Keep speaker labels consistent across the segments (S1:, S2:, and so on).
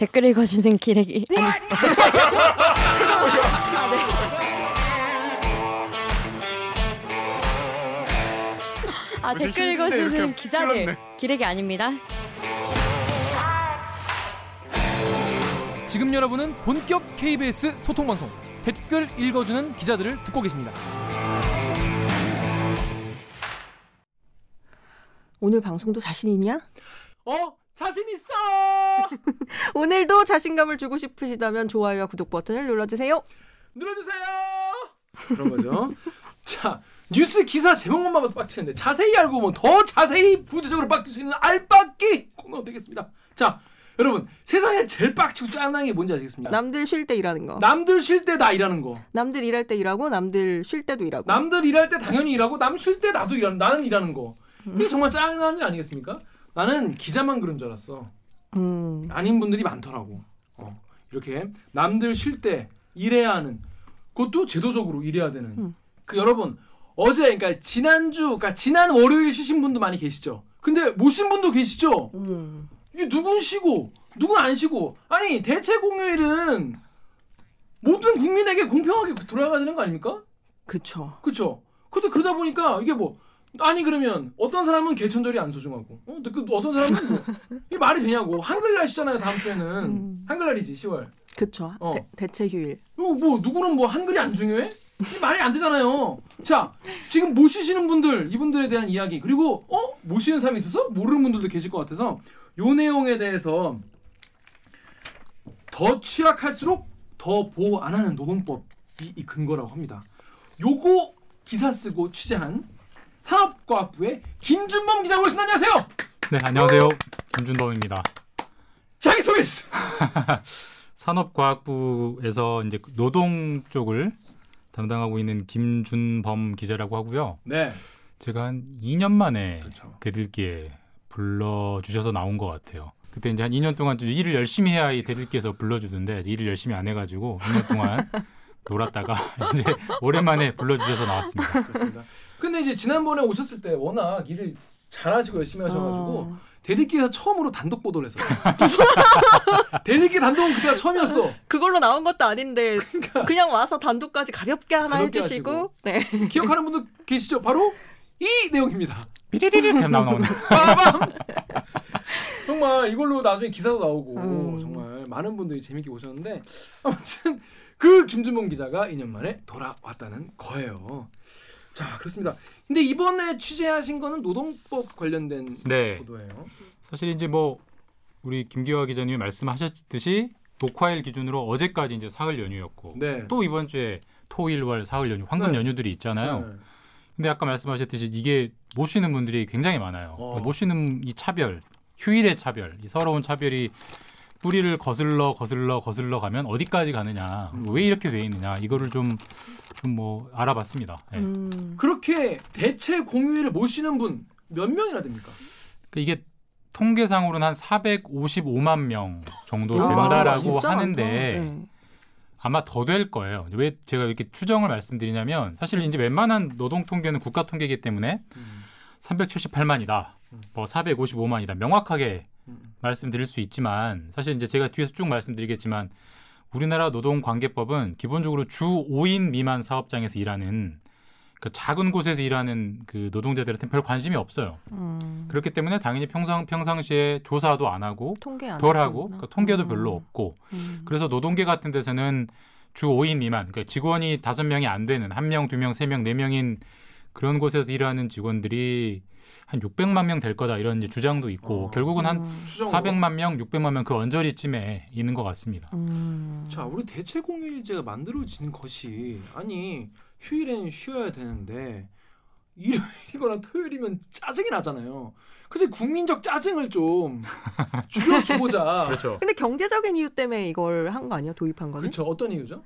S1: 댓글 읽어주는 기레기 아니 아, 네. 아 댓글 읽어주는 기자들. 기레기 아닙니다.
S2: 지금 여러분은 본격 KBS 소통 방송 댓글 읽어주는 기자들을 듣고 계십니다.
S3: 오늘 방송도 자신 있냐?
S2: 어? 자신 있어!
S3: 오늘도 자신감을 주고 싶으시다면 좋아요와 구독 버튼을 눌러주세요.
S2: 눌러주세요! 그런 거죠. 자, 뉴스 기사 제목만 봐도 빡치는데 자세히 알고 보면 더 자세히 구체적으로 빡칠 수 있는 알빡기 코너 되겠습니다. 자, 여러분 세상에 제일 빡치고 짠한 게 뭔지 아시겠습니까?
S3: 남들 쉴 때 일하는 거.
S2: 남들 쉴 때 나 일하는 거.
S3: 남들 일할 때 일하고 남들 쉴 때도 일하고.
S2: 남들 일할 때 당연히 일하고 남 쉴 때 나도 일하는 나는 일하는 거. 이게 정말 짠한 일 아니겠습니까? 나는 기자만 그런 줄 알았어. 음. 아닌 분들이 많더라고. 어, 이렇게 남들 쉴 때 일해야 하는 그것도 제도적으로 일해야 되는. 음. 그 여러분 어제 그러니까 지난주 그러니까 지난 월요일 쉬신 분도 많이 계시죠. 근데 못 쉰 분도 계시죠. 음. 이게 누군 쉬고 누군 안 쉬고 아니 대체 공휴일은 모든 국민에게 공평하게 돌아가야 되는 거 아닙니까?
S3: 그쵸.
S2: 그쵸. 근데 그러다 보니까 이게 뭐 아니 그러면 어떤 사람은 개천절이 안 소중하고 어? 그 어떤 사람은 뭐, 이 말이 되냐고 한글날시잖아요 다음 주에는 음. 한글날이지 10월
S3: 그쵸 어. 대, 체 휴일
S2: 어, 뭐 누구는 뭐 한글이 안 중요해? 이 말이 안 되잖아요 자 지금 못 쉬시는 분들 이분들에 대한 이야기 그리고 어? 못 쉬는 사람이 있어서 모르는 분들도 계실 것 같아서 요 내용에 대해서 더 취약할수록 더 보호 안 하는 노동법이 이 근거라고 합니다 요거 기사 쓰고 취재한 산업과학부의 김준범 기자 모셨습니다. 안녕하세요.
S4: 네, 안녕하세요. 김준범입니다.
S2: 자기 소개 주
S4: 산업과학부에서 이제 노동 쪽을 담당하고 있는 김준범 기자라고 하고요.
S2: 네.
S4: 제가 한 2년 만에 그렇죠. 대들기에 불러 주셔서 나온 것 같아요. 그때 이제 한 2년 동안 좀 일을 열심히 해야 이 대들기에서 불러주던데 일을 열심히 안 해가지고 2년 동안 놀았다가 이제 오랜만에 불러주셔서 나왔습니다.
S2: 그렇습니다. 근데 이제 지난번에 오셨을 때 워낙 일을 잘하시고 열심히 하셔가지고 어. 대리기에서 처음으로 단독 보도를 했어요. 대리기 단독은 그때가 처음이었어.
S3: 그걸로 나온 것도 아닌데 그러니까. 그냥 와서 단독까지 가볍게 하나 가볍게 해주시고 네.
S2: 기억하는 분들 계시죠? 바로 이 내용입니다.
S4: 삐리리리 나오는.
S2: 정말 이걸로 나중에 기사도 나오고 음. 정말 많은 분들이 재밌게 보셨는데 아무튼 그 김준범 기자가 2년 만에 돌아왔다는 거예요. 자 그렇습니다. 근데 이번에 취재하신 거는 노동법 관련된 네. 보도예요.
S4: 사실 이제 뭐 우리 김기화 기자님이 말씀하셨듯이 녹화일 기준으로 어제까지 이제 사흘 연휴였고 네. 또 이번 주에 토일월 사흘 연휴 황금 네. 연휴들이 있잖아요. 네. 근데 아까 말씀하셨듯이 이게 못 쉬는 분들이 굉장히 많아요. 어. 못 쉬는 이 차별, 휴일의 차별, 이 서러운 차별이 뿌리를 거슬러 거슬러 거슬러 가면 어디까지 가느냐, 음. 왜 이렇게 돼 있느냐 이거를 좀좀뭐 알아봤습니다. 네. 음.
S2: 그렇게 대체 공휴일을 모시는 분 몇 명이나 됩니까?
S4: 그 이게 통계상으로는 한 455만 명 정도 아, 된다라고 아, 하는데 네. 아마 더 될 거예요. 왜 제가 이렇게 추정을 말씀드리냐면 사실 이제 웬만한 노동 통계는 국가 통계이기 때문에 음. 378만이다, 음. 뭐 455만이다 명확하게 말씀드릴 수 있지만 사실 이제 제가 뒤에서 쭉 말씀드리겠지만 우리나라 노동관계법은 기본적으로 주 5인 미만 사업장에서 일하는 그 작은 곳에서 일하는 그 노동자들한테 별 관심이 없어요. 음. 그렇기 때문에 당연히 평상 평상시에 조사도 안 하고 통계 안덜 하고 그러니까 통계도 음. 별로 없고 음. 그래서 노동계 같은 데서는 주 5인 미만 그러니까 직원이 다섯 명이 안 되는 한 명, 두 명, 세 명, 네 명인 그런 곳에서 일하는 직원들이 한 600만 명 될 거다 이런 주장도 있고 어, 결국은 한 음. 400만 명, 600만 명 그 언저리쯤에 있는 것 같습니다. 음.
S2: 자, 우리 대체 공휴일제가 만들어진 것이 아니 휴일엔 쉬어야 되는데 일요일이거나 토요일이면 짜증이 나잖아요. 그래서 국민적 짜증을 좀 줄여주고자.
S3: 그렇죠. 근데 경제적인 이유 때문에 이걸 한 거 아니야? 도입한 거는?
S2: 그렇죠. 어떤 이유죠?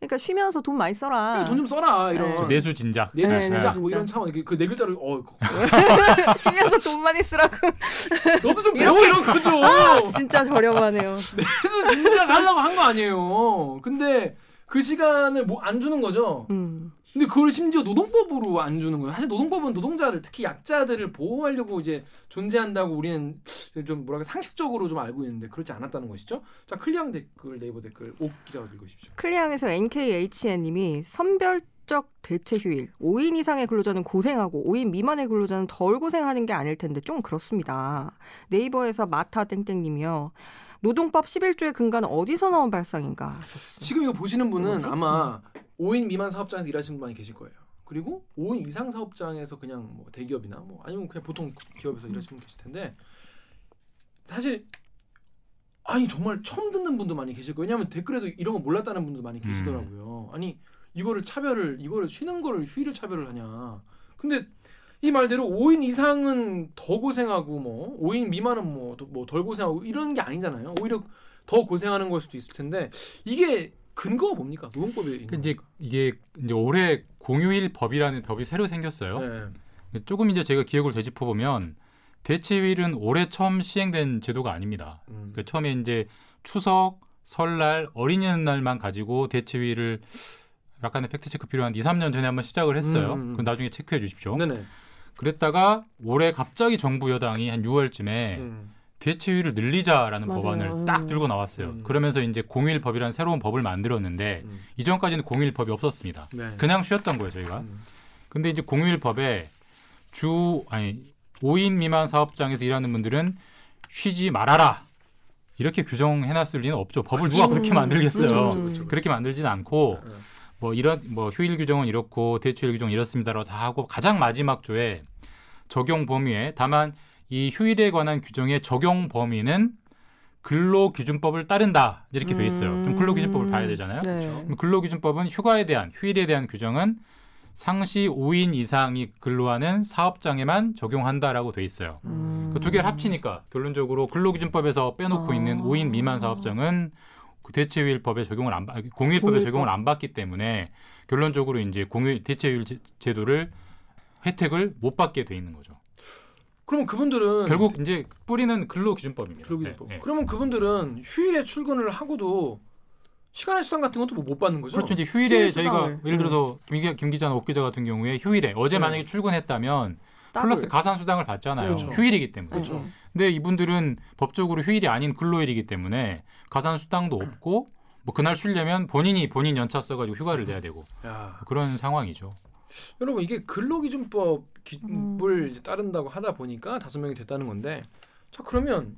S3: 그러니까 쉬면서 돈 많이 써라.
S2: 돈 좀 써라 이런
S4: 네. 내수 진작.
S2: 내수 네, 진작 네, 뭐 이런 차원 그네 글자를 어
S3: 쉬면서 돈 많이 쓰라고.
S2: 너도 좀 배워 이런 거죠.
S3: 아, 진짜 저렴하네요.
S2: 내수 진작 하려고 한 거 아니에요. 근데 그 시간을 뭐 안 주는 거죠. 음. 근데 그걸 심지어 노동법으로 안 주는 거예요. 사실 노동법은 노동자를 특히 약자들을 보호하려고 이제 존재한다고 우리는 좀 뭐랄까 상식적으로 좀 알고 있는데 그렇지 않았다는 것이죠. 자 클리앙 댓글 네이버 댓글 옥 기자가 읽으십시오.
S3: 클리앙에서 NKHN님이 선별 적 대체 휴일 5인 이상의 근로자는 고생하고 5인 미만의 근로자는 덜 고생하는 게 아닐 텐데 좀 그렇습니다. 네이버에서 마타 땡땡님이요. 노동법 11조의 근간은 어디서 나온 발상인가? 하셨어요.
S2: 지금 이거 보시는 분은 뭐지? 아마 5인 미만 사업장에서 일하시는 분 많이 계실 거예요. 그리고 5인 이상 사업장에서 그냥 뭐 대기업이나 뭐 아니면 그냥 보통 기업에서 음. 일하시는 분 계실 텐데 사실 아니 정말 처음 듣는 분도 많이 계실 거예요. 왜냐하면 댓글에도 이런 거 몰랐다는 분도 많이 계시더라고요. 음. 아니 이거를 차별을 이거를 쉬는 거를 휴일을 차별을 하냐. 근데 이 말대로 5인 이상은 더 고생하고 뭐 5인 미만은 뭐덜 뭐 고생하고 이런 게 아니잖아요. 오히려 더 고생하는 걸 수도 있을 텐데 이게 근거가 뭡니까? 노동법에
S4: 그 이제 이게 이제 올해 공휴일 법이라는 법이 새로 생겼어요. 네. 조금 이제 제가 기억을 되짚어 보면 대체휴일은 올해 처음 시행된 제도가 아닙니다. 음. 그 처음에 이제 추석, 설날, 어린이날만 가지고 대체휴일을 약간의 팩트 체크 필요한 2, 3년 전에 한번 시작을 했어요. 음, 음. 그 나중에 체크해 주십시오. 네네. 그랬다가 올해 갑자기 정부 여당이 한 6월쯤에 음. 대체휴일을 늘리자라는 맞아요. 법안을 딱 들고 나왔어요. 음. 그러면서 이제 공휴일 법이라는 새로운 법을 만들었는데 음. 이전까지는 공휴일 법이 없었습니다. 네. 그냥 쉬었던 거예요, 저희가. 음. 근데 이제 공휴일 법에 주 아니 5인 미만 사업장에서 일하는 분들은 쉬지 말아라. 이렇게 규정해놨을 리는 없죠. 법을 누가 그렇게 만들겠어요. 그렇죠, 그렇죠, 그렇죠. 그렇게 만들지는 않고 네. 뭐 이런 뭐 휴일 규정은 이렇고 대출일 규정은 이렇습니다라고 다 하고 가장 마지막 조에 적용 범위에 다만 이 휴일에 관한 규정의 적용 범위는 근로기준법을 따른다 이렇게 돼 있어요. 그럼 근로기준법을 봐야 되잖아요. 네. 그렇죠. 근로기준법은 휴가에 대한 휴일에 대한 규정은 상시 5인 이상이 근로하는 사업장에만 적용한다라고 돼 있어요. 음. 그 두 개를 합치니까 결론적으로 근로기준법에서 빼놓고 아. 있는 5인 미만 사업장은 그 대체휴일법에 적용을 안 공휴일법에 공휴일법. 적용을 안 받기 때문에 결론적으로 이제 공휴 대체휴일 제도를 혜택을 못 받게 돼 있는 거죠.
S2: 그러면 그분들은
S4: 결국 이제 뿌리는 근로 기준법입니다.
S2: 근로 기준법. 네, 네. 그러면 그분들은 휴일에 출근을 하고도 시간의 수당 같은 것도 못 받는 거죠?
S4: 그렇죠. 이제 휴일에 저희가 예를 들어서 김, 김 기자나 옥 기자 같은 경우에 휴일에 어제 네. 만약에 출근했다면 플러스 가산 수당을 받잖아요. 그렇죠. 휴일이기 때문에. 그렇죠. 근데 이분들은 법적으로 휴일이 아닌 근로일이기 때문에 가산 수당도 없고 뭐 그날 쉬려면 본인이 본인 연차 써가지고 휴가를 내야 되고 야. 그런 상황이죠.
S2: 여러분 이게 근로기준법 기준을 음. 따른다고 하다 보니까 다섯 명이 됐다는 건데 자 그러면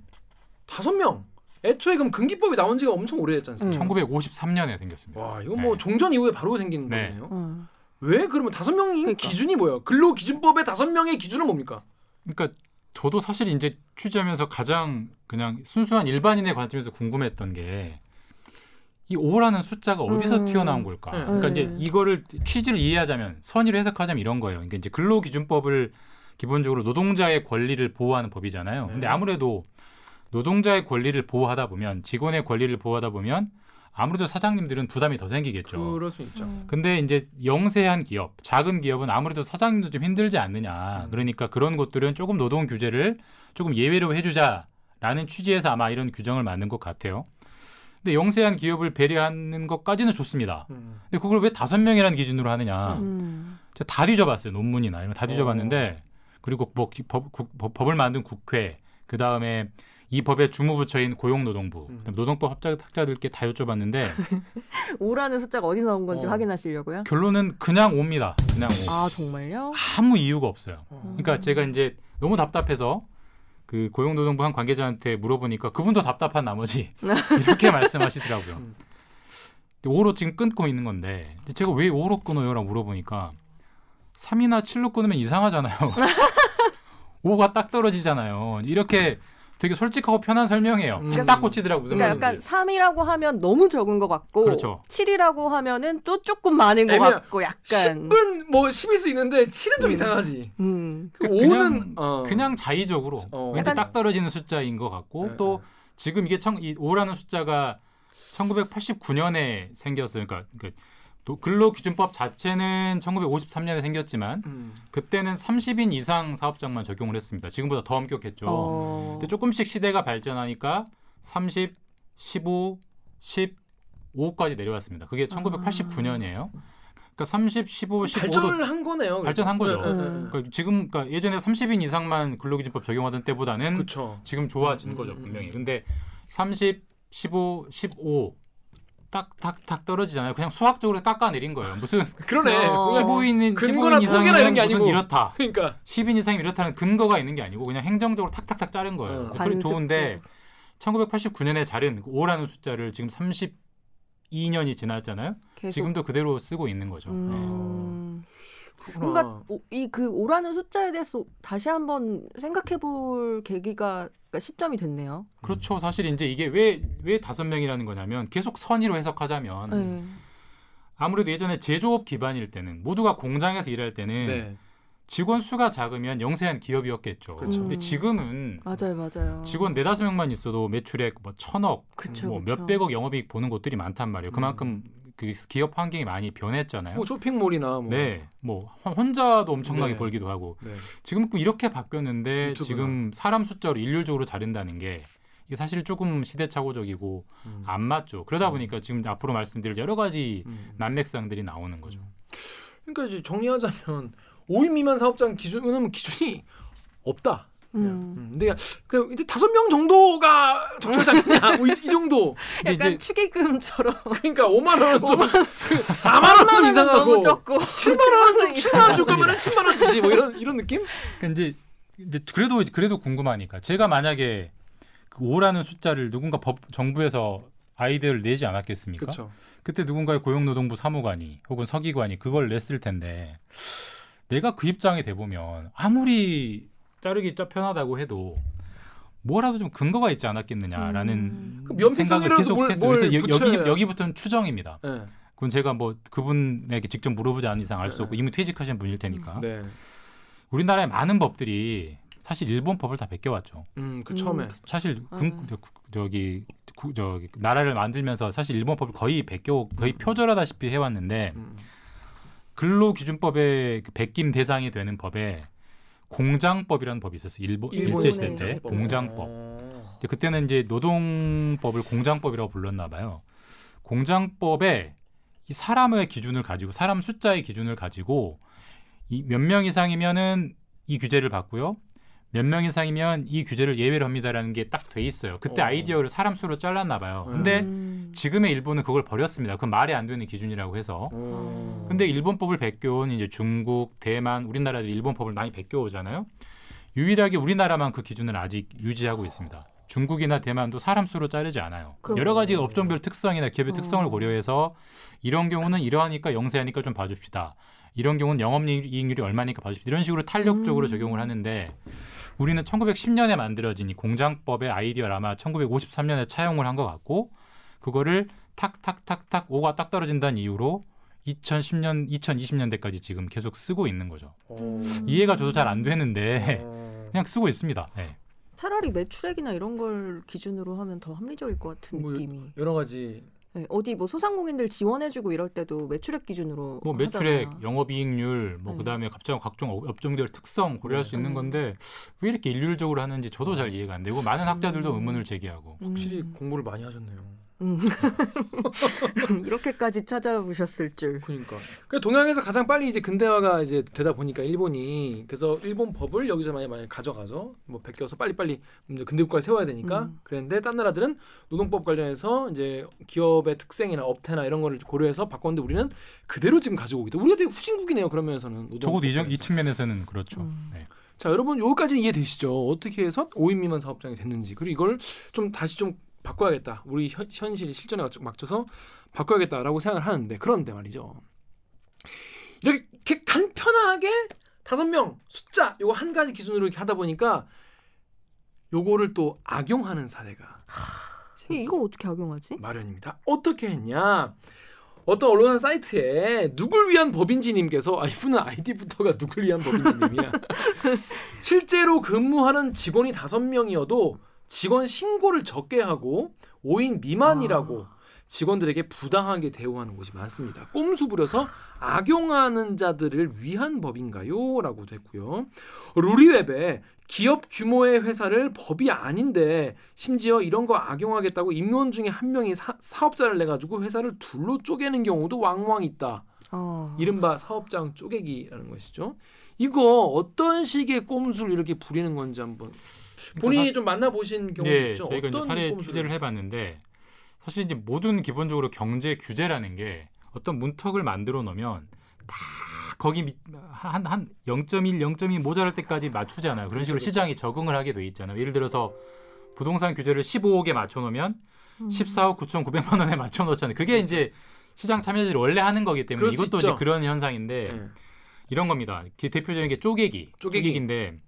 S2: 다섯 명 애초에 그럼 근기법이 나온 지가 엄청 오래됐지 않습니까?
S4: 음. 1953년에 생겼습니다.
S2: 와 이건 뭐 네. 종전 이후에 바로 생긴 네. 거네요. 음. 왜 그러면 다섯 명이 그러니까. 기준이 뭐예요? 근로기준법의 다섯 명의 기준은 뭡니까?
S4: 그러니까 저도 사실 이제 취재하면서 가장 그냥 순수한 일반인의 관점에서 궁금했던 게 이 5라는 숫자가 어디서 음. 튀어나온 걸까? 네. 그러니까 이제 이거를 취지를 이해하자면 선의로 해석하자면 이런 거예요. 그러니까 이제 근로기준법을 기본적으로 노동자의 권리를 보호하는 법이잖아요. 네. 근데 아무래도 노동자의 권리를 보호하다 보면 직원의 권리를 보호하다 보면 아무래도 사장님들은 부담이 더 생기겠죠.
S2: 그럴 수 있죠. 음.
S4: 근데 이제 영세한 기업, 작은 기업은 아무래도 사장님도 좀 힘들지 않느냐. 음. 그러니까 그런 것들은 조금 노동 규제를 조금 예외로 해주자라는 취지에서 아마 이런 규정을 만든 것 같아요. 근데 영세한 기업을 배려하는 것까지는 좋습니다. 음. 근데 그걸 왜 다섯 명이라는 기준으로 하느냐. 음. 제가 다 뒤져봤어요. 논문이나 이런 거 다 뒤져봤는데 어. 그리고 뭐 법, 법, 법을 만든 국회, 그 다음에 이 법의 주무부처인 고용노동부, 음. 노동법 합작, 학자들께 다 여쭤봤는데
S3: 5라는 숫자가 어디서 나온 건지 어, 확인하시려고요?
S4: 결론은 그냥 옵니다. 그냥 오.
S3: 아 정말요?
S4: 아무 이유가 없어요. 어. 그러니까 제가 이제 너무 답답해서 그 고용노동부 한 관계자한테 물어보니까 그분도 답답한 나머지 이렇게 말씀하시더라고요. 음. 5로 지금 끊고 있는 건데 제가 왜 5로 끊어요라고 물어보니까 3이나 7로 끊으면 이상하잖아요. 5가 딱 떨어지잖아요. 이렇게 되게 솔직하고 편한 설명이에요. 음. 딱 꽂히더라고요.
S3: 그러니까 약간 3이라고 하면 너무 적은 것 같고 그렇죠. 7이라고 하면은 또 조금 많은 것 같고 약간
S2: 10은 뭐 10일 수 있는데 7은 좀 음. 이상하지. 음.
S4: 그 5는 그냥, 어. 그냥 자의적으로 어. 왠지 딱 떨어지는 숫자인 것 같고 네. 또 지금 이게 청, 이 5라는 숫자가 1989년에 생겼어요. 그러니까, 그러니까 근로기준법 자체는 1953년에 생겼지만 음. 그때는 30인 이상 사업장만 적용을 했습니다. 지금보다 더 엄격했죠. 어. 근데 조금씩 시대가 발전하니까 30, 15, 10, 5까지 내려왔습니다. 그게 1989년이에요. 그러니까 30, 15, 15도
S2: 발전을 한 거네요.
S4: 발전한 거죠.
S2: 네, 네, 네.
S4: 그러니까 지금 그러니까 예전에 30인 이상만 근로기준법 적용하던 때보다는
S2: 그렇죠.
S4: 지금 좋아진
S2: 음,
S4: 거죠
S2: 음, 음.
S4: 분명히. 근데 30, 15, 15 딱딱딱 떨어지잖아요. 그냥 수학적으로 깎아내린 거예요. 무슨
S2: 그러네.
S3: 어.
S2: 그러니까
S4: 15인
S2: 근거나
S4: 15인
S2: 통계나 이런 게 아니고.
S4: 이렇다.
S2: 그러니까
S4: 10인 이상이 이렇다는 근거가 있는 게 아니고 그냥 행정적으로 탁탁탁 자른 거예요.
S2: 어.
S4: 그래 좋은데 1989년에 자른 5라는 숫자를 지금 32년이 지났잖아요.
S3: 계속
S4: 지금도 그대로 쓰고 있는 거죠. 네.
S3: 음.
S2: 그렇구나.
S3: 뭔가 이그 오라는 숫자에 대해서 다시 한번 생각해 볼 계기가 그러니까 시점이 됐네요.
S4: 그렇죠. 사실 이제 이게 왜 왜 다섯 명이라는 거냐면 계속 선의로 해석하자면
S3: 네.
S4: 아무래도 예전에 제조업 기반일 때는 모두가 공장에서 일할 때는
S2: 네.
S4: 직원 수가 작으면 영세한 기업이었겠죠.
S2: 그렇죠.
S4: 근데
S3: 음.
S4: 지금은
S3: 맞아요, 맞아요.
S4: 직원 네다섯 명만 있어도 매출액 뭐 천억,
S3: 그쵸,
S4: 뭐
S3: 그쵸.
S4: 몇백억 영업이익 보는 곳들이 많단 말이에요.
S2: 음.
S4: 그만큼 그 기업 환경이 많이 변했잖아요.
S2: 뭐 쇼핑몰이나 뭐
S4: 네, 뭐 혼- 혼자도 엄청나게
S2: 네.
S4: 벌기도 하고
S2: 네.
S4: 지금 이렇게 바뀌었는데
S2: 유튜브나.
S4: 지금 사람 숫자로 일률적으로 자른다는 게 이게 사실 조금 시대착오적이고
S2: 음.
S4: 안 맞죠. 그러다 보니까 지금 앞으로 말씀드릴 여러 가지
S2: 음.
S4: 난맥상들이 나오는 거죠.
S2: 그러니까 이제 정리하자면 5인 미만 사업장 기준은 기준이 없다. 그냥.
S3: 음.
S2: 음. 근데 그 이제 다섯 명 정도가 적절하지 않냐? 뭐 이, 이 정도.
S4: 근데
S3: 약간
S4: 이제
S3: 축의금처럼
S2: 그러니까 5만 원은 좀 4만 원은 좀
S3: 원은
S2: 이상하고
S3: 너무 적고
S2: 7만 원은 좀 7만 원. 면 10만 원 주지 뭐 이런 이런 느낌?
S4: 그러니까 이제 이제 그래도 그래도 궁금하니까 제가 만약에 그 5라는 숫자를 누군가 법 정부에서 아이디어를 내지 않았겠습니까?
S2: 그렇죠.
S4: 그때 누군가의 고용노동부 사무관이 혹은 서기관이 그걸 냈을 텐데 내가 그 입장이 돼 보면 아무리 자르기 짜 편하다고 해도 뭐라도 좀 근거가 있지 않았겠느냐라는
S3: 음.
S2: 그
S4: 생각을
S2: 면피성이라도 뭘. 뭘
S4: 그래서 여- 여기 여기부터는 추정입니다.
S2: 네.
S4: 그건 제가 뭐 그분에게 직접 물어보지 않은 이상 알 수 없고
S2: 네.
S4: 이미 퇴직하신 분일 테니까
S2: 네.
S4: 우리나라의 많은 법들이 사실 일본 법을 다 베껴왔죠.
S2: 음, 그
S3: 음,
S2: 처음에.
S4: 사실
S3: 아.
S4: 금, 저, 저기 구- 저기 나라를 만들면서 사실 일본 법을 거의 베껴 거의 표절하다시피 해왔는데
S2: 음.
S4: 근로기준법의 그 베김 대상이 되는 법에 공장법이라는 법이 있었어요. 일본 일제 시대 때
S3: 공장법.
S4: 공장법.
S2: 어.
S4: 이제 그때는 이제 노동법을 공장법이라고 불렀나 봐요. 공장법에 이 사람의 기준을 가지고 사람 숫자의 기준을 가지고 이 몇 명 이상이면은 이 규제를 받고요. 몇 명 이상이면 이 규제를 예외로 합니다라는 게 딱 돼 있어요. 그때
S2: 어.
S4: 아이디어를 사람 수로 잘랐나 봐요.
S2: 음.
S4: 근데
S3: 음.
S4: 지금의 일본은 그걸 버렸습니다. 그건 말이 안 되는 기준이라고 해서.
S2: 어.
S4: 근데 일본법을 베껴온 이제 중국, 대만, 우리나라들이 일본법을 많이 베껴오잖아요. 유일하게 우리나라만 그 기준을 아직 유지하고 있습니다. 중국이나 대만도 사람 수로 자르지 않아요.
S3: 그럼-
S4: 여러 가지 업종별 특성이나 기업의
S3: 어.
S4: 특성을 고려해서 이런 경우는 이러하니까 영세하니까 좀 봐줍시다. 이런 경우는 영업이익률이 얼마니까 봐줍시다. 이런 식으로 탄력적으로
S3: 음.
S4: 적용을 하는데 우리는 1910년에 만들어진 이 공장법의 아이디어를 아마 1953년에 차용을 한 것 같고 그거를 탁탁탁탁 오가 딱 떨어진다는 이유로 2010년, 2020년대까지 지금 계속 쓰고 있는 거죠.
S2: 어.
S4: 이해가 저도 잘 안 되는데
S2: 어.
S4: 그냥 쓰고 있습니다. 네.
S3: 차라리 매출액이나 이런 걸 기준으로 하면 더 합리적일 것 같은
S2: 뭐,
S3: 느낌이.
S2: 여러 가지
S3: 네, 어디 뭐 소상공인들 지원해주고 이럴 때도 매출액 기준으로
S4: 뭐 매출액,
S3: 하잖아요.
S4: 영업이익률, 뭐
S3: 네.
S4: 그다음에 각종 각종 업- 업종별 특성 고려할 수
S3: 네.
S4: 있는 건데 왜 이렇게 일률적으로 하는지 저도 잘 이해가 안 되고 많은 학자들도
S3: 음.
S4: 의문을 제기하고
S2: 확실히
S3: 음.
S2: 공부를 많이 하셨네요.
S3: 음. 이렇게까지 찾아보셨을 줄.
S2: 그러니까. 그 동양에서 가장 빨리 이제 근대화가 이제 되다 보니까 일본이 그래서 일본 법을 여기서 많이 많이 가져가서 뭐 베껴서 빨리빨리 이제 근대 국가를 세워야 되니까
S3: 음.
S2: 그랬는데 딴 나라들은 노동법 관련해서 이제 기업의 특성이나 업태나 이런 거를 고려해서 바꿨는데 우리는 그대로 지금 가지고 오기 때 우리가 되게 후진국이네요. 그러면서는
S4: 적어도 이, 정- 이. 측면에서는 그렇죠.
S3: 음.
S4: 네.
S2: 자 여러분 여기까지 이해되시죠? 어떻게 해서 5인 미만 사업장이 됐는지 그리고 이걸 좀 다시 좀 바꿔야겠다. 우리 현, 현실 실전에 맞춰- 맞춰서 바꿔야겠다라고 생각을 하는데 그런데 말이죠. 이렇게 간편하게 다섯 명 숫자 요거 한 가지 기준으로 이렇게 하다 보니까 요거를 또 악용하는 사례가
S3: 이- 이걸 어떻게 악용하지?
S2: 마련입니다. 어떻게 했냐? 어떤 언론사 사이트에 누굴 위한 법인지님께서 아 이분은 아이디부터가 누굴 위한 법인지님이야. 실제로 근무하는 직원이 다섯 명이어도 직원 신고를 적게 하고 5인 미만이라고 직원들에게 부당하게 대우하는 곳이 많습니다. 꼼수 부려서 악용하는 자들을 위한 법인가요? 라고도 했고요. 루리웹에 기업 규모의 회사를 법이 아닌데 심지어 이런 거 악용하겠다고 임원 중에 한 명이 사, 업자를 내가지고 회사를 둘로 쪼개는 경우도 왕왕 있다. 어. 이른바 사업장 쪼개기라는 것이죠. 이거 어떤 식의 꼼수를 이렇게 부리는 건지 한번 본인이 그러니까 좀 만나보신 경우 네, 있죠?
S4: 저희가 이제 사례 꼼수를. 취재를 해봤는데 사실 이제 모든 기본적으로 경제 규제라는 게 어떤 문턱을 만들어 놓으면 다 거기 한 한 0.1, 0.2 모자랄 때까지 맞추잖아요. 그런 식으로 그렇죠. 시장이 적응을 하게 돼 있잖아요. 예를 들어서 부동산 규제를 15억에 맞춰 놓으면 음. 14억 9,900만 원에 맞춰 놓잖아요. 그게 이제 시장 참여자들이 원래 하는 거기 때문에 이것도 이제 그런 현상인데 네. 이런 겁니다. 대표적인 게 쪼개기. 쪼개기. 쪼개기인데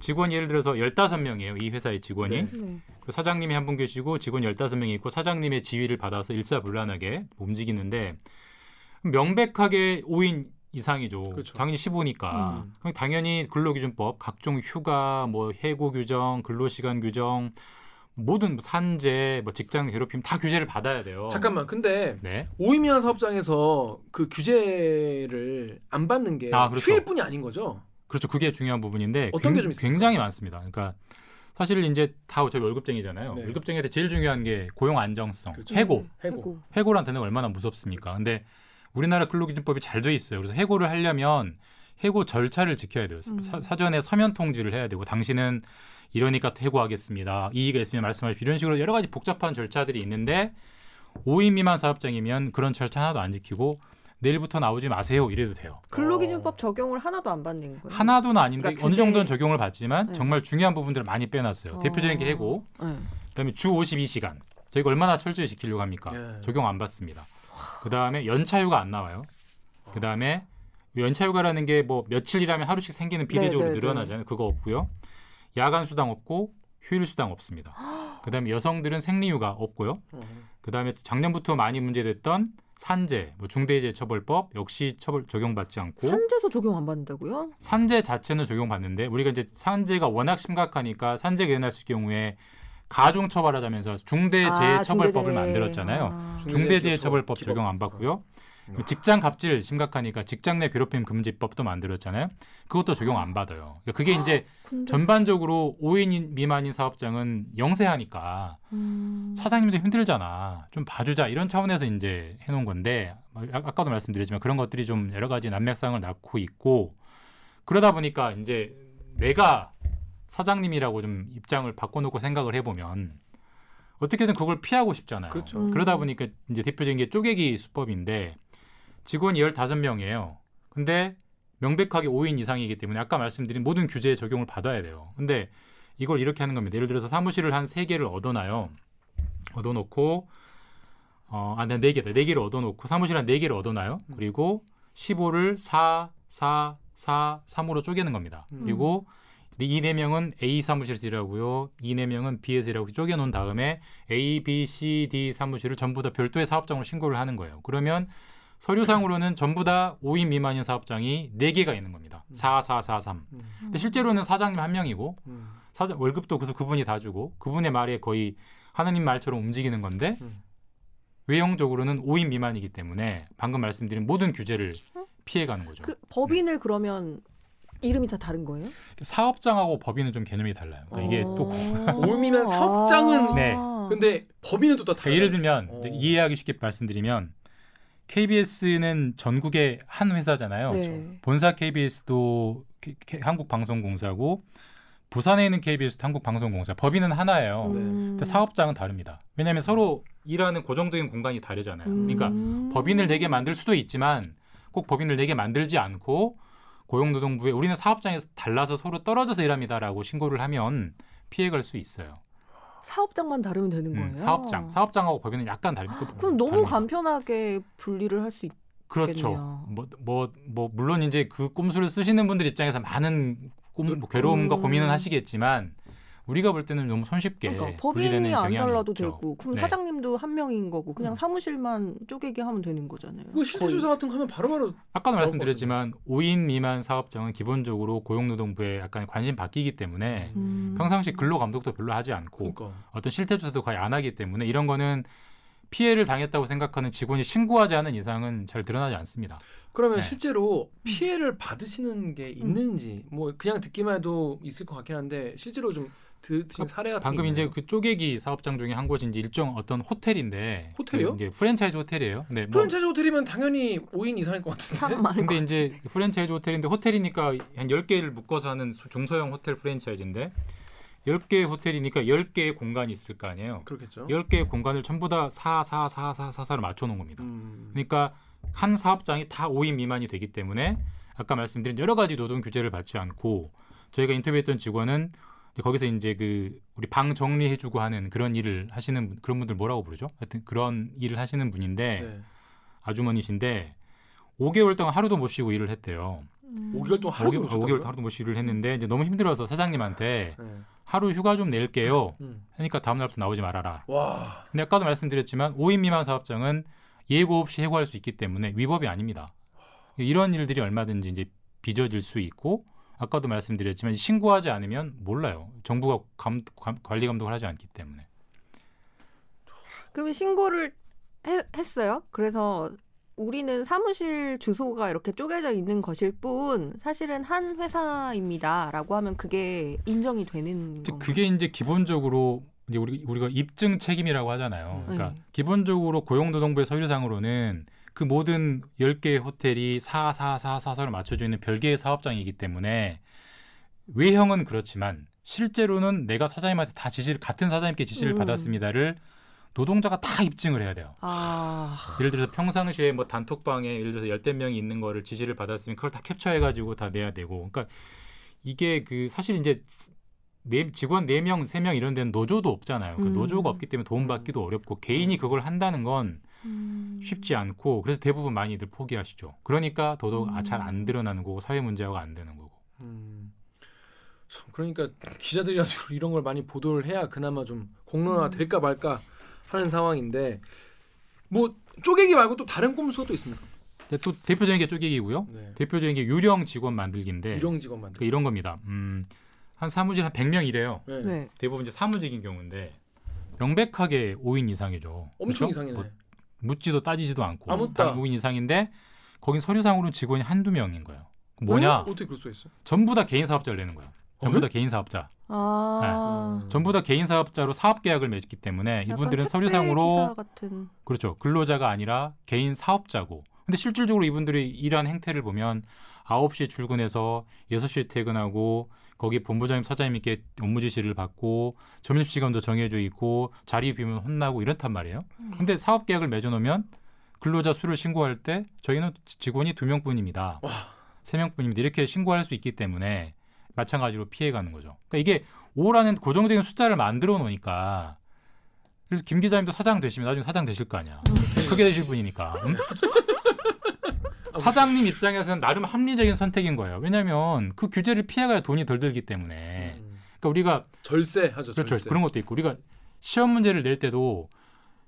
S4: 직원이 예를 들어서 15명이에요. 이 회사의 직원이. 네. 네. 그 사장님이 한 분 계시고 직원 15명이 있고 사장님의 지위를 받아서 일사불란하게 움직이는데 명백하게 5인 이상이죠. 그렇죠. 당연히 15니까. 음. 당연히 근로기준법, 각종 휴가, 뭐 해고 규정, 근로시간 규정, 모든 산재, 뭐 직장 괴롭힘 다 규제를 받아야 돼요.
S2: 잠깐만, 근데 네. 오이미한 사업장에서 그 규제를 안 받는 게 아, 그렇죠. 휴일뿐이 아닌 거죠.
S4: 그렇죠. 그게 중요한 부분인데 어떤 게 좀 굉장히 많습니다. 그러니까 사실 이제 다 저희 월급쟁이잖아요. 네. 월급쟁이한테 제일 중요한 게 고용 안정성, 그렇죠. 해고. 해고. 해고란 단어가 얼마나 무섭습니까? 그렇죠. 근데 우리나라 근로기준법이 잘 돼 있어요. 그래서 해고를 하려면 해고 절차를 지켜야 돼요. 음. 사, 전에 서면 통지를 해야 되고 당신은 이러니까 해고하겠습니다. 이의가 있으면 말씀하십시오. 이런 식으로 여러 가지 복잡한 절차들이 있는데 5인 미만 사업장이면 그런 절차 하나도 안 지키고 내일부터 나오지 마세요 이래도 돼요.
S3: 근로기준법 적용을 하나도 안 받는 거예요.
S4: 하나도는 아닌데 그러니까 어느 정도는 적용을 받지만 네. 정말 중요한 부분들을 많이 빼놨어요. 어... 대표적인 게 해고, 네. 그다음에 주 52시간. 저희가 얼마나 철저히 지키려고 합니까? 네. 적용 안 받습니다. 그다음에 연차휴가 안 나와요. 그다음에 연차휴가라는 게 뭐 며칠이라면 하루씩 생기는 비례적으로 네, 네, 네. 늘어나잖아요. 그거 없고요. 야간 수당 없고 휴일 수당 없습니다. 그다음에 여성들은 생리휴가 없고요. 그다음에 작년부터 많이 문제됐던 산재, 뭐 중대재해처벌법 역시 처벌 적용받지 않고
S3: 산재도 적용 안 받는다고요?
S4: 산재 자체는 적용받는데 우리가 이제 산재가 워낙 심각하니까 산재가 일어났을 경우에 가중 처벌하자면서 중대재해처벌법을 아, 만들었잖아요. 아. 중대재해처벌법 적용 안 받고요. 음. 직장 갑질 심각하니까 직장 내 괴롭힘 금지법도 만들었잖아요. 그것도 적용 안 받아요. 그러니까 그게 이제 근데... 전반적으로 5인 미만인 사업장은 영세하니까 음... 사장님도 힘들잖아. 좀 봐주자 이런 차원에서 이제 해놓은 건데 뭐 아, 아까도 말씀드렸지만 그런 것들이 좀 여러 가지 난맥상을 낳고 있고 그러다 보니까 이제 내가 사장님이라고 좀 입장을 바꿔놓고 생각을 해보면 어떻게든 그걸 피하고 싶잖아요. 그렇죠. 음. 그러다 보니까 이제 대표적인 게 쪼개기 수법인데 직원이 15명이에요. 근데 명백하게 5인 이상이기 때문에 아까 말씀드린 모든 규제에 적용을 받아야 돼요. 근데 이걸 이렇게 하는 겁니다. 예를 들어서 사무실을 한 3개를 얻어놔요. 얻어놓고 어, 아, 네, 4개다. 4개를 얻어놓고 사무실 한 4개를 얻어놔요. 그리고 15를 4, 4, 4, 3으로 쪼개는 겁니다. 음. 그리고 이네 명은 A 사무실에서 일하고요. 이네 명은 B에서 일하고 쪼개놓은 다음에 A, B, C, D 사무실을 전부 다 별도의 사업장으로 신고를 하는 거예요. 그러면 서류상으로는 전부 다 5인 미만인 사업장이 4개가 있는 겁니다. 4, 4, 4, 3. 근데 실제로는 사장님 한 명이고 음. 사장 월급도 그래서 그분이 다 주고 그분의 말에 거의 하느님 말처럼 움직이는 건데 음. 외형적으로는 5인 미만이기 때문에 방금 말씀드린 모든 규제를 피해가는 거죠.
S3: 그 법인을 네. 그러면 이름이 다 다른 거예요?
S4: 사업장하고 법인은 좀 개념이 달라요. 그러니까 이게 또
S2: 5인 미만 사업장은 네. 근데 법인은 또, 또
S4: 그러니까 예를 들면 이해하기 쉽게 말씀드리면 KBS는 전국의 한 회사잖아요. 네. 본사 KBS도 한국방송공사고 부산에 있는 KBS도 한국방송공사. 법인은 하나예요. 네. 근데 사업장은 다릅니다. 왜냐하면 서로 일하는 고정적인 공간이 다르잖아요. 그러니까 음. 법인을 내게 만들 수도 있지만 꼭 법인을 내게 만들지 않고 고용노동부에 우리는 사업장에서 달라서 서로 떨어져서 일합니다라고 신고를 하면 피해갈 수 있어요.
S3: 사업장만 다르면 되는 음, 거예요.
S4: 사업장, 사업장하고 법인은 약간.
S3: 아, 그럼 너무 다릅니다. 간편하게 분리를 할 수 있.
S4: 그렇죠. 뭐뭐뭐 뭐, 뭐, 물론 이제 그 꼼수를 쓰시는 분들 입장에서 많은 꼼, 뭐 괴로움과 음. 고민은 하시겠지만 우리가 볼 때는 너무 손쉽게
S3: 그러니까 법인이 안 달라도 있죠. 되고 그럼 네. 사장님도 한 명인 거고 그냥 음. 사무실만 쪼개기 하면 되는 거잖아요.
S2: 그 실태조사 같은 거 하면 바로바로
S4: 아까도 말씀드렸지만 5인 미만 사업장은 기본적으로 고용노동부에 약간 관심 바뀌기 때문에 음. 평상시 근로 감독도 별로 하지 않고 그러니까. 어떤 실태조사도 거의 안 하기 때문에 이런 거는 피해를 당했다고 생각하는 직원이 신고하지 않은 이상은 잘 드러나지 않습니다.
S2: 그러면
S4: 네.
S2: 실제로 피해를 받으시는 게 있는지 뭐 그냥 듣기만 해도 있을 것 같긴 한데 실제로 좀 드신 사례 같은
S4: 방금
S2: 게
S4: 이제
S2: 있나요?
S4: 그 쪼개기 사업장 중에 한 곳이 이제 일종 어떤 호텔인데
S2: 호텔이요?
S4: 그 이제 프랜차이즈 호텔이에요. 네, 뭐
S2: 프랜차이즈 호텔이면 당연히 5인 이상일 것 같은데.
S4: 근데 이제 프랜차이즈 호텔인데 호텔이니까 한 10개를 묶어서 하는 수- 중소형 호텔 프랜차이즈인데 10개 호텔이니까 10개의 공간이 있을 거 아니에요.
S2: 그렇겠죠.
S4: 10개의 공간을 전부 다 4, 4, 4, 4, 4, 4로 맞춰 놓은 겁니다.
S2: 음.
S4: 그러니까 한 사업장이 다 5인 미만이 되기 때문에 아까 말씀드린 여러 가지 노동 규제를 받지 않고 저희가 인터뷰했던 직원은 거기서 이제 그 우리 방 정리해주고 하는 그런 일을 하시는 분- 그런 분들 뭐라고 부르죠? 하여튼 그런 일을 하시는 분인데
S2: 네.
S4: 아주머니신데 5개월 동안 하루도 못 쉬고 일을 했대요.
S3: 음.
S2: 5개월 동안 하루도
S4: 5개월,
S2: 못
S4: 5개월
S2: 쉬었다고요?
S4: 동안 하루도 못 쉬고 일을 했는데 이제 너무 힘들어서 사장님한테
S2: 네.
S4: 하루 휴가 좀 낼게요.
S2: 음.
S4: 하니까 다음 날부터 나오지 말아라.
S2: 와.
S4: 근데 아까도 말씀드렸지만 5인 미만 사업장은 예고 없이 해고할 수 있기 때문에 위법이 아닙니다. 이런 일들이 얼마든지 이제 빚어질 수 있고 아까도 말씀드렸지만 신고하지 않으면 몰라요. 정부가 감, 감- 관리 감독을 하지 않기 때문에.
S3: 그러면 신고를 해- 했어요. 그래서 우리는 사무실 주소가 이렇게 쪼개져 있는 것일 뿐 사실은 한 회사입니다라고 하면 그게 인정이 되는
S4: 즉
S3: 건가요?
S4: 그게 이제 기본적으로 이제 우리 우리가 입증 책임이라고 하잖아요.
S2: 음.
S4: 그러니까
S3: 네.
S4: 기본적으로 고용노동부의 서류상으로는 그 모든 10개의 호텔이 4, 4, 4, 4, 4로 맞춰져 있는 별개의 사업장이기 때문에 외형은 그렇지만 실제로는 내가 사장님한테 다 지시를 같은 사장님께 지시를
S3: 음.
S4: 받았습니다를 노동자가 다 입증을 해야 돼요.
S3: 아,
S4: 예를 들어서 평상시에 뭐 단톡방에 예를 들어서 열댓 명이 있는 거를 지시를 받았으면 그걸 다 캡처해 가지고 다 내야 되고. 그러니까 이게 그 사실 이제 네, 직원 네 명, 세 명 이런 데는 노조도 없잖아요. 그
S3: 음.
S4: 노조가 없기 때문에 도움 받기도 어렵고 개인이 그걸 한다는 건
S3: 음.
S4: 쉽지 않고 그래서 대부분 많이들 포기하시죠. 그러니까 더더욱 아,
S3: 음.
S4: 잘안 드러나는 거고 사회 문제화가 안 되는 거고.
S2: 음. 참, 그러니까 기자들이라도 이런 걸 많이 보도를 해야 그나마 좀 공론화 될까 말까 하는 상황인데 뭐 쪼개기 말고 또 다른 꼼수가 또 있습니까?
S4: 근데 또 대표적인 게 쪼개기고요.
S2: 네.
S4: 대표적인 게 유령 직원 만들기인데
S2: 유령 직원 만들.
S4: 그 이런 겁니다. 음, 한 사무실 한 100명 이래요.
S2: 네.
S3: 네.
S4: 대부분 이제 사무직인 경우인데 명백하게 5인 이상이죠.
S2: 엄청
S4: 그렇죠?
S2: 이상이네.
S4: 뭐 묻지도 따지지도 않고
S2: 아무따.
S4: 단 5인 이상인데 거긴 서류상으로는 직원이 한두 명인 거예요. 뭐냐?
S2: 어? 어떻게 그럴 수가 있어?
S4: 전부 다 개인 사업자를 내는 거예요. 전부
S2: 어?
S4: 다 개인 사업자.
S3: 아,
S2: 음.
S4: 전부 다 개인 사업자로 사업 계약을 맺기 때문에 이분들은 서류상으로
S3: 같은
S4: 그렇죠. 근로자가 아니라 개인 사업자고. 근데 실질적으로 이분들이 일한 행태를 보면 9시에 출근해서 6시에 퇴근하고 거기 본부장님 사장님께 업무 지시를 받고 점심 시간도 정해져 있고 자리 비면 혼나고 이렇단 말이에요. 근데 사업 계약을 맺어 놓으면 근로자 수를 신고할 때 저희는 직원이 두 명뿐입니다.
S2: 와.
S4: 세 명뿐입니다. 이렇게 신고할 수 있기 때문에 마찬가지로 피해 가는 거죠. 그러니까 이게 5라는 고정적인 숫자를 만들어 놓으니까 그래서 김 기자님도 사장 되시면 나중에 사장 되실 거 아니야. 크게 되실 분이니까. 음? 사장님 입장에서는 나름 합리적인 선택인 거예요. 왜냐하면 그 규제를 피해가야 돈이 덜 들기 때문에.
S2: 음.
S4: 그러니까 우리가
S2: 절세하죠.
S4: 그렇죠.
S2: 절세.
S4: 그런 것도 있고 우리가 시험 문제를 낼 때도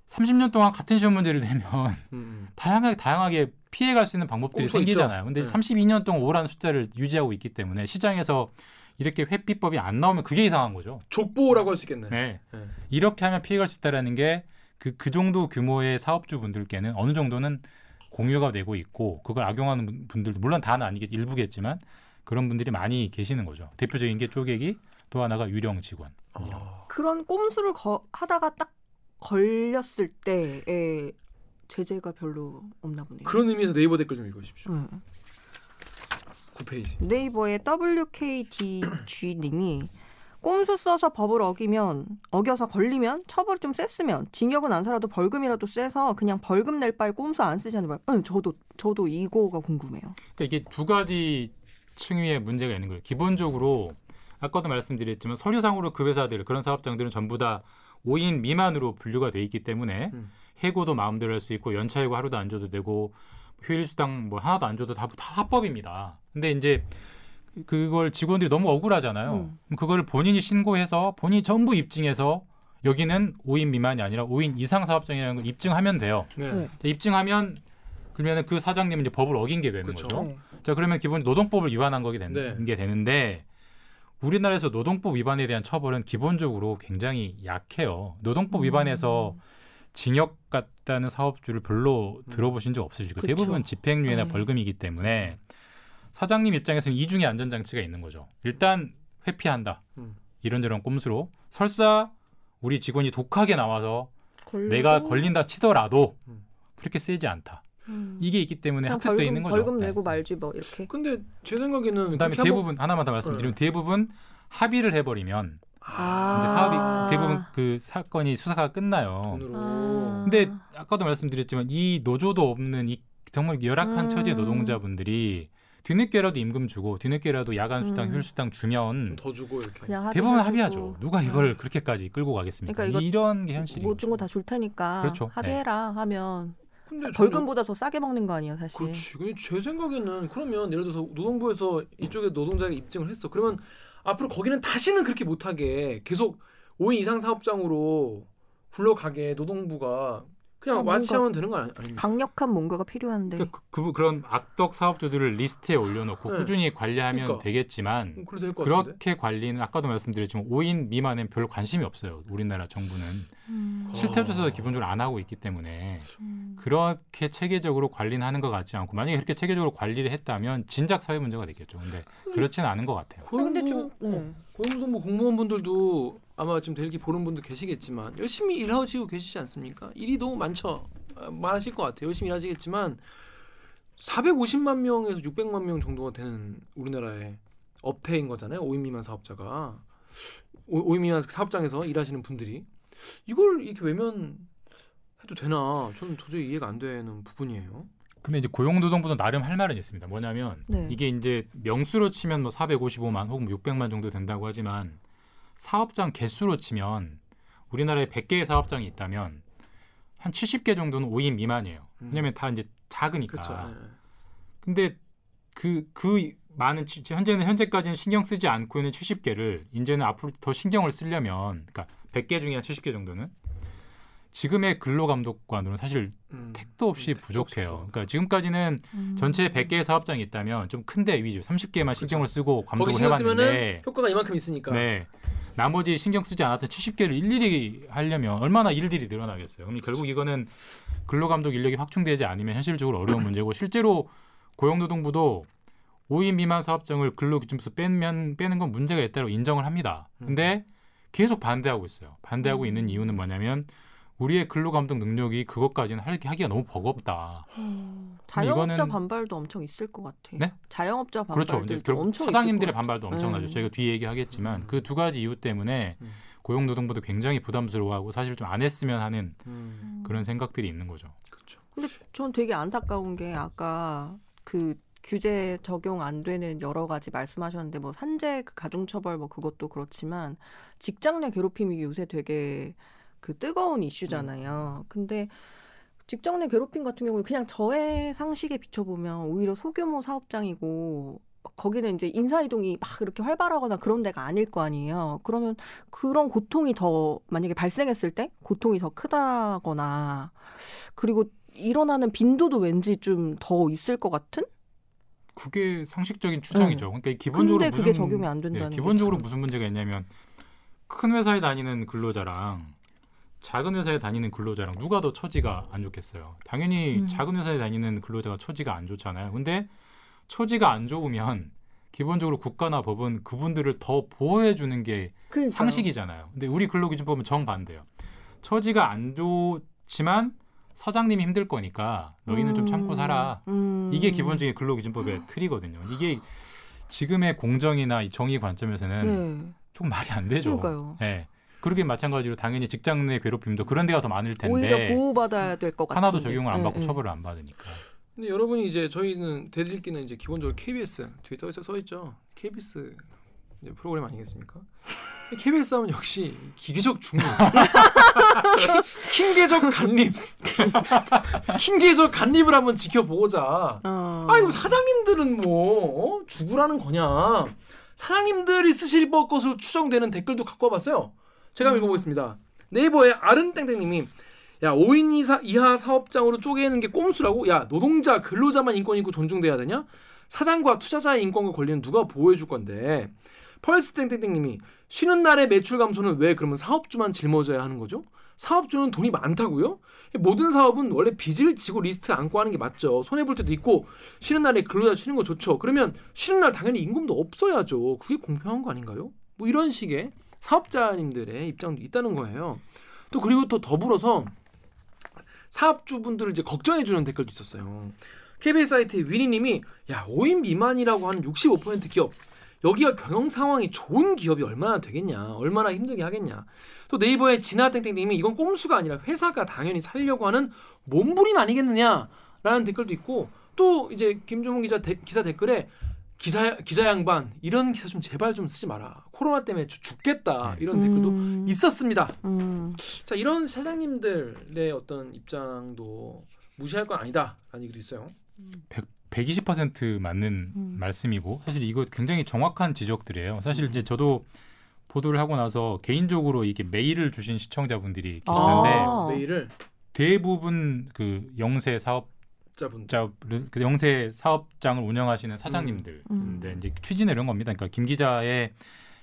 S4: 30년 동안 같은 시험 문제를 내면
S2: 음,
S4: 다양하게 다양하게 피해갈 수 있는 방법들이 생기잖아요.
S2: 있죠.
S4: 근데
S2: 네.
S4: 32년 동안 5라는 숫자를 유지하고 있기 때문에 시장에서 이렇게 회피법이 안 나오면 그게 이상한 거죠.
S2: 족보라고 할 수 있겠네.
S4: 네.
S2: 네.
S4: 이렇게 하면 피해갈 수 있다라는 게 그 그 정도 규모의 사업주분들께는 어느 정도는 공유가 되고 있고 그걸 악용하는 분- 분들도 물론 다는 아니겠 일부겠지만 그런 분들이 많이 계시는 거죠. 대표적인 게 쪼개기, 또 하나가 유령 직원.
S2: 아,
S3: 그런 꼼수를 거, 하다가 딱 걸렸을 때의 제재가 별로 없나 보네요.
S2: 그런 의미에서 네이버 댓글 좀 읽어주십시오.
S3: 응.
S2: 9페이지.
S3: 네이버의 WKDG님이 꼼수 써서 법을 어기면 어겨서 걸리면 처벌이 좀 셌으면 징역은 안 살아도 벌금이라도 세서 그냥 벌금 낼 바에 꼼수 안 쓰자는 말. 응, 저도 저도 이거가 궁금해요.
S4: 그러니까 이게 두 가지 층위의 문제가 있는 거예요. 기본적으로 아까도 말씀드렸지만 서류상으로 그 회사들 그런 사업장들은 전부 다 5인 미만으로 분류가 돼 있기 때문에
S2: 음.
S4: 해고도 마음대로 할 수 있고 연차해고 하루도 안 줘도 되고 휴일 수당 뭐 하나도 안 줘도 다, 다 합법입니다. 근데 이제 그걸 직원들이 너무 억울하잖아요.
S3: 음.
S4: 그걸 본인이 신고해서 본인이 전부 입증해서 여기는 5인 미만이 아니라 5인 이상 사업장이라는 걸 입증하면 돼요.
S2: 네.
S3: 네.
S4: 자, 입증하면 그러면 그 사장님은 이제 법을 어긴 게 되는
S2: 그렇죠.
S4: 거죠.
S3: 네.
S4: 자 그러면 기본 노동법을 위반한 거게 되는
S2: 네.
S4: 게 되는데 우리나라에서 노동법 위반에 대한 처벌은 기본적으로 굉장히 약해요. 노동법
S3: 음.
S4: 위반해서 징역 같다는 사업주를 별로 음. 들어보신 적 없으시고 그쵸. 대부분 집행유예나 네. 벌금이기 때문에 사장님 입장에서는 이중의 안전장치가 있는 거죠. 일단 회피한다. 음. 이런저런 꼼수로 설사 우리 직원이 독하게 나와서 걸려도? 내가 걸린다 치더라도 음. 그렇게 세지 않다. 음. 이게 있기 때문에 학습돼 있는 거죠.
S3: 벌금 내고 네. 말지 뭐 이렇게.
S2: 근데 제 생각에는
S4: 그다음에 대부분 하나만 더 말씀드리면 네. 대부분 합의를 해버리면 아~ 이제 사업이 대부분 그 사건이 수사가 끝나요. 아~ 근데 아까도 말씀드렸지만 이 노조도 없는 이 정말 열악한 음~ 처지의 노동자분들이 뒤늦게라도 임금 주고 뒤늦게라도 야간 수당, 음. 휴일 수당 주면
S2: 더 주고 이렇게
S4: 대부분 합의하죠. 누가 이걸 음. 그렇게까지 끌고 가겠습니까? 그러니까
S3: 이런
S4: 게 현실이에요.
S3: 못준 거 다 줄 테니까 그렇죠. 합의해라 네. 하면 근데 벌금보다 더 싸게 먹는 거 아니야 사실.
S2: 그렇지. 근데 제 생각에는 그러면 예를 들어서 노동부에서 이쪽에 노동자가 입증을 했어. 그러면 앞으로 거기는 다시는 그렇게 못하게 계속 5인 이상 사업장으로 굴러가게 노동부가 그냥 watch하면 되는 거 아닙니까?
S3: 강력한 뭔가가 필요한데.
S4: 그러니까 그, 그, 런 악덕 사업주들을 리스트에 올려놓고 네. 꾸준히 관리하면 그러니까. 되겠지만 음, 그렇게 관리는 아까도 말씀드렸지만 5인 미만은 별로 관심이 없어요. 우리나라 정부는 음. 실태 조사도 기본적으로 안 하고 있기 때문에 음. 그렇게 체계적으로 관리는 하는 것 같지 않고 만약에 그렇게 체계적으로 관리를 했다면 진작 사회 문제가 되겠죠. 근데 그렇지는 않은 것 같아요.
S3: 고용부, 근데 좀 네.
S2: 고용노동부 공무원분들도 아마 지금 대리기 보는 분도 계시겠지만 열심히 일하시고 계시지 않습니까? 일이 너무 많죠. 아, 많으실 것 같아요. 열심히 일하시겠지만 450만 명에서 600만 명 정도가 되는 우리나라의 업태인 거잖아요. 5인 미만 사업자가 5 인 미만 사업장에서 일하시는 분들이 이걸 이렇게 외면해도 되나? 저는 도저히 이해가 안 되는 부분이에요.
S4: 근데 이제 고용노동부도 나름 할 말은 있습니다. 뭐냐면 네. 이게 이제 명수로 치면 뭐 455만 혹은 600만 정도 된다고 하지만 사업장 개수로 치면 우리나라에 100개의 사업장이 있다면 한 70개 정도는 5인 미만이에요. 음. 왜냐면 다 이제 작으니까. 그쵸, 네. 근데 그, 그 많은, 현재는, 현재까지는 신경 쓰지 않고 있는 70개를 이제는 앞으로 더 신경을 쓰려면, 그러니까 100개 중에 한 70개 정도는 지금의 근로감독관으로는 사실 음, 택도 없이 음, 부족해요. 없죠. 그러니까 지금까지는 음. 전체 100개의 사업장이 있다면 좀 큰데 위주 30개만 신경을 쓰고 감독을 해봤는데
S2: 효과가 이만큼 있으니까.
S4: 네. 나머지 신경 쓰지 않았던 70개를 일일이 하려면 얼마나 일들이 늘어나겠어요. 그럼 결국 이거는 근로감독 인력이 확충되지 않으면 현실적으로 어려운 문제고 실제로 고용노동부도 5인 미만 사업장을 근로기준부에서 빼면 빼는 건 문제가 있다고 인정을 합니다. 근데 계속 반대하고 있어요. 반대하고 음. 있는 이유는 뭐냐면 우리의 근로감독 능력이 그것까지는 하기가 너무 버겁다.
S3: 음, 자영업자 이거는... 반발도 엄청 있을 것 같아. 네? 자영업자 반발도
S4: 그렇죠. 이제 엄청 사장님들의 반발도 엄청나죠. 음. 저희가 뒤에 얘기하겠지만 음. 그두 가지 이유 때문에 음. 고용노동부도 굉장히 부담스러워하고 사실 좀 안 했으면 하는 음. 그런 생각들이 있는 거죠.
S2: 그렇죠.
S3: 근데 전 되게 안타까운 게 아까 그 규제 적용 안 되는 여러 가지 말씀하셨는데 뭐 산재 그 가중처벌 뭐 그것도 그렇지만 직장 내 괴롭힘이 요새 되게 그 뜨거운 이슈잖아요. 음. 근데 직장 내 괴롭힘 같은 경우에 그냥 저의 상식에 비춰보면 오히려 소규모 사업장이고 거기는 이제 인사이동이 막 이렇게 활발하거나 그런 데가 아닐 거 아니에요. 그러면 그런 고통이 더 만약에 발생했을 때 고통이 더 크다거나 그리고 일어나는 빈도도 왠지 좀 더 있을 것 같은?
S4: 그게 상식적인 추정이죠. 네. 그러니까 기본적으로
S3: 근데 그게 적용이 안 된다는
S4: 네, 기본적으로 무슨 문제가 있냐면 큰 회사에 다니는 근로자랑 작은 회사에 다니는 근로자랑 누가 더 처지가 안 좋겠어요. 당연히 음. 작은 회사에 다니는 근로자가 처지가 안 좋잖아요. 근데 처지가 안 좋으면 기본적으로 국가나 법은 그분들을 더 보호해 주는 게 그러니까요. 상식이잖아요. 근데 우리 근로기준법은 정반대예요. 처지가 안 좋지만 사장님이 힘들 거니까 너희는 음. 좀 참고 살아. 음. 이게 기본적인 근로기준법의 틀이거든요. 이게 지금의 공정이나 정의 관점에서는 네. 좀 말이 안 되죠.
S3: 그러니까요.
S4: 네. 그렇게 마찬가지로 당연히 직장 내 괴롭힘도 그런 데가 더 많을 텐데
S3: 오히려 보호받아야 될 것 같은데
S4: 하나도 적용을 안 받고 네, 처벌을 안 받으니까.
S2: 근데 여러분이 이제 저희는 대들기는 이제 기본적으로 KBS 트위터에 써 있죠. KBS 프로그램 아니겠습니까? KBS 하면 역시 기계적 중립, 킹계적 간립, 킹계적 간립을 한번 지켜보자. 어... 아니 사장님들은 뭐 어? 죽으라는 거냐? 사장님들이 쓰실 것으로 추정되는 댓글도 갖고 와봤어요. 제가 음. 읽어보겠습니다. 네이버의 아른땡땡님이 야 5인 이사, 이하 사업장으로 쪼개는 게 꼼수라고? 야 노동자 근로자만 인권 있고 존중돼야 되냐? 사장과 투자자의 인권과 권리는 누가 보호해 줄 건데 펄스 땡땡땡님이 쉬는 날의 매출 감소는 왜 그러면 사업주만 짊어져야 하는 거죠? 사업주는 돈이 많다고요? 모든 사업은 원래 빚을 지고 리스크 안고 하는 게 맞죠. 손해 볼 때도 있고 쉬는 날에 근로자 쉬는 거 좋죠. 그러면 쉬는 날 당연히 임금도 없어야죠. 그게 공평한 거 아닌가요? 뭐 이런 식의 사업자님들의 입장도 있다는 거예요. 또 그리고 또 더불어서 사업주분들을 이제 걱정해 주는 댓글도 있었어요. KBS 사이트 위니님이 야 5인 미만이라고 하는 65% 기업 여기가 경영 상황이 좋은 기업이 얼마나 되겠냐 얼마나 힘들게 하겠냐 또 네이버의 진아땡땡님이 이건 꼼수가 아니라 회사가 당연히 살려고 하는 몸부림 아니겠느냐라는 댓글도 있고 또 이제 김종훈 기자 데, 기사 댓글에 기자 기자 양반 이런 기사 좀 제발 좀 쓰지 마라 코로나 때문에 죽겠다 네. 이런 댓글도 음. 있었습니다. 음. 자 이런 사장님들의 어떤 입장도 무시할 건 아니다라는 얘기도 있어요.
S4: 100, 120% 맞는 음. 말씀이고 사실 이거 굉장히 정확한 지적들이에요. 사실 음. 이제 저도 보도를 하고 나서 개인적으로 이게 메일을 주신 시청자분들이 계시는데 아~
S2: 메일을
S4: 대부분 그 영세 사업 자분 그 영세 사업장을 운영하시는 사장님들 음. 음. 이제 취지는 이런 겁니다. 그러니까 김 기자의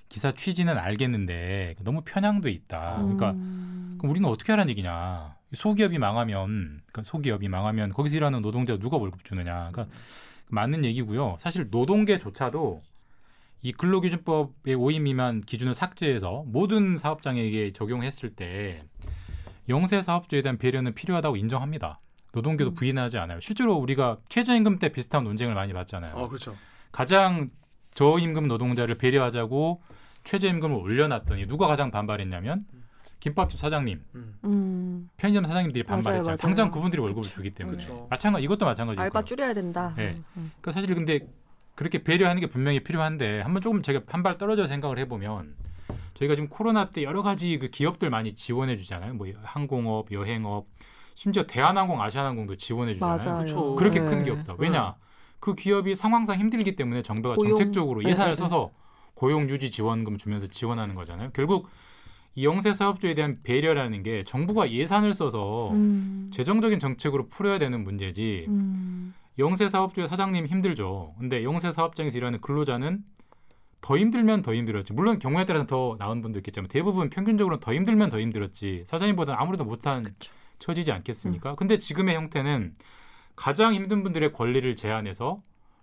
S4: 기사 취지는 알겠는데 너무 편향돼 있다. 그러니까 음. 그럼 우리는 어떻게 하라는 얘기냐? 소기업이 망하면 그러니까 소기업이 망하면 거기서 일하는 노동자 누가 월급 주느냐. 그러니까 맞는 얘기고요. 사실 노동계조차도 이 근로기준법의 5인 미만 기준을 삭제해서 모든 사업장에게 적용했을 때 영세 사업주에 대한 배려는 필요하다고 인정합니다. 노동계도 음. 부인하지 않아요. 실제로 우리가 최저임금 때 비슷한 논쟁을 많이 받잖아요.
S2: 어, 그렇죠.
S4: 가장 저임금 노동자를 배려하자고 최저임금을 올려놨더니 누가 가장 반발했냐면 김밥집 사장님, 음. 음. 편의점 사장님들이 반발했잖아요. 맞아요, 맞아요. 당장 그분들이 월급을 그쵸. 주기 때문에 그쵸. 마찬가지 이것도 마찬가지고
S3: 알바 줄여야 된다.
S4: 네. 음. 그러니까 사실 근데 그렇게 배려하는 게 분명히 필요한데 한번 조금 제가 한 발 떨어져 생각을 해보면 저희가 지금 코로나 때 여러 가지 그 기업들 많이 지원해 주잖아요. 뭐 항공업, 여행업, 심지어 대한항공, 아시아항공도 지원해 주잖아요. 그렇게 네. 큰 기업다. 왜냐? 그 기업이 상황상 힘들기 때문에 정부가 고용. 정책적으로 네, 예산을 네, 네. 써서 고용 유지 지원금 주면서 지원하는 거잖아요. 결국 이 영세 사업주에 대한 배려라는 게 정부가 예산을 써서 음. 재정적인 정책으로 풀어야 되는 문제지. 음. 영세 사업주의 사장님 힘들죠. 근데 영세 사업장에서 일하는 근로자는 더 힘들면 더 힘들었지. 물론 경우에 따라서 더 나은 분도 있겠지만 대부분 평균적으로 더 힘들면 더 힘들었지. 사장님보다는 아무래도 못한 그쵸. 처지지 않겠습니까? 음. 근데 지금의 형태는 가장 힘든 분들의 권리를 제한해서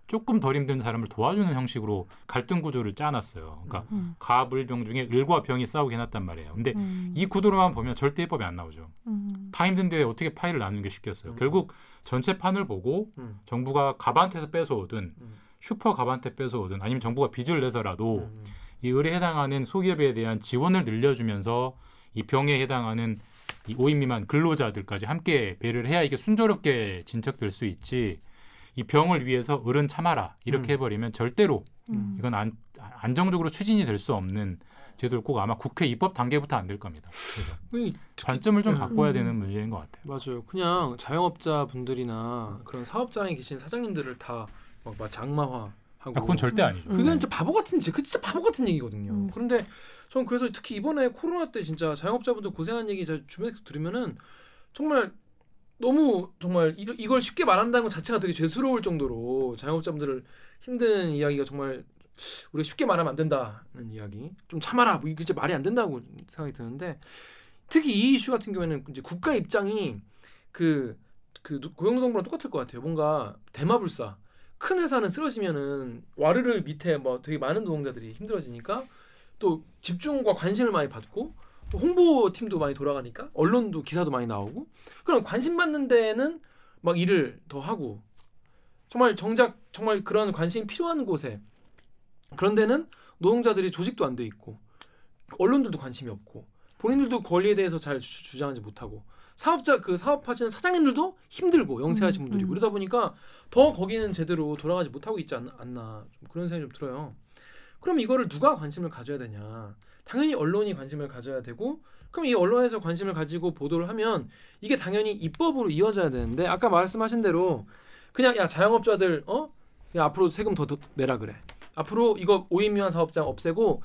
S4: 조금 덜 힘든 사람을 도와주는 형식으로 갈등 구조를 짜놨어요. 그러니까 음. 가불병 중에 을과 병이 싸우게 해놨단 말이에요. 근데 음. 이 구도로만 보면 절대 해법이 안 나오죠. 음. 다 힘든데 어떻게 파일을 나누는 게 쉽겠어요. 음. 결국 전체 판을 보고 음. 정부가 가반태에서 뺏어오든 음. 슈퍼 가반태 뺏어오든 아니면 정부가 빚을 내서라도 이 을에 해당하는 소기업에 대한 지원을 늘려주면서 이 병에 해당하는 이 5인 미만 근로자들까지 함께 배를 해야 이게 순조롭게 진척될 수 있지 이 병을 위해서 어른 참아라 이렇게 음. 해버리면 절대로 음. 이건 안, 안정적으로 추진이 될 수 없는 제도를 꼭 아마 국회 입법 단계부터 안 될 겁니다. 그래서 관점을 좀 네. 바꿔야 되는 문제인 것 같아요.
S2: 맞아요. 그냥 자영업자 분들이나 그런 사업장에 계신 사장님들을 다 막 장마화 하고
S4: 아, 그건 절대 아니죠.
S2: 그게 네. 진짜 바보 같은 그 진짜 바보 같은 얘기거든요. 음. 그런데 전 그래서 특히 이번에 코로나 때 진짜 자영업자분들 고생한 얘기 주변에서 들으면은 정말 너무 정말 이, 걸 쉽게 말한다는 것 자체가 되게 죄스러울 정도로 자영업자분들을 힘든 이야기가 정말 우리가 쉽게 말하면 안 된다는 이야기 좀 참아라 뭐 이게 말이 안 된다고 생각이 드는데 특히 이 이슈 같은 경우에는 이제 국가 입장이 그, 그 고용노동부랑 똑같을 것 같아요 뭔가 대마불사 큰 회사는 쓰러지면은 와르르 밑에 뭐 되게 많은 노동자들이 힘들어지니까 또 집중과 관심을 많이 받고 또 홍보팀도 많이 돌아가니까 언론도 기사도 많이 나오고 그럼 관심 받는 데는 막 일을 더 하고 정말 정작 정말 그런 관심이 필요한 곳에 그런 데는 노동자들이 조직도 안 돼 있고 언론들도 관심이 없고 본인들도 권리에 대해서 잘 주, 장하지 못하고 사업자 그 사업하시는 사장님들도 힘들고 영세하신 음, 분들이 음. 그러다 보니까 더 거기는 제대로 돌아가지 못하고 있지 않, 나 그런 생각이 좀 들어요. 그럼 이거를 누가 관심을 가져야 되냐? 당연히 언론이 관심을 가져야 되고 그럼 이 언론에서 관심을 가지고 보도를 하면 이게 당연히 입법으로 이어져야 되는데 아까 말씀하신 대로 그냥 야 자영업자들 어 그냥 앞으로 세금 더, 더 내라 그래 앞으로 이거 5인 미만 사업장 없애고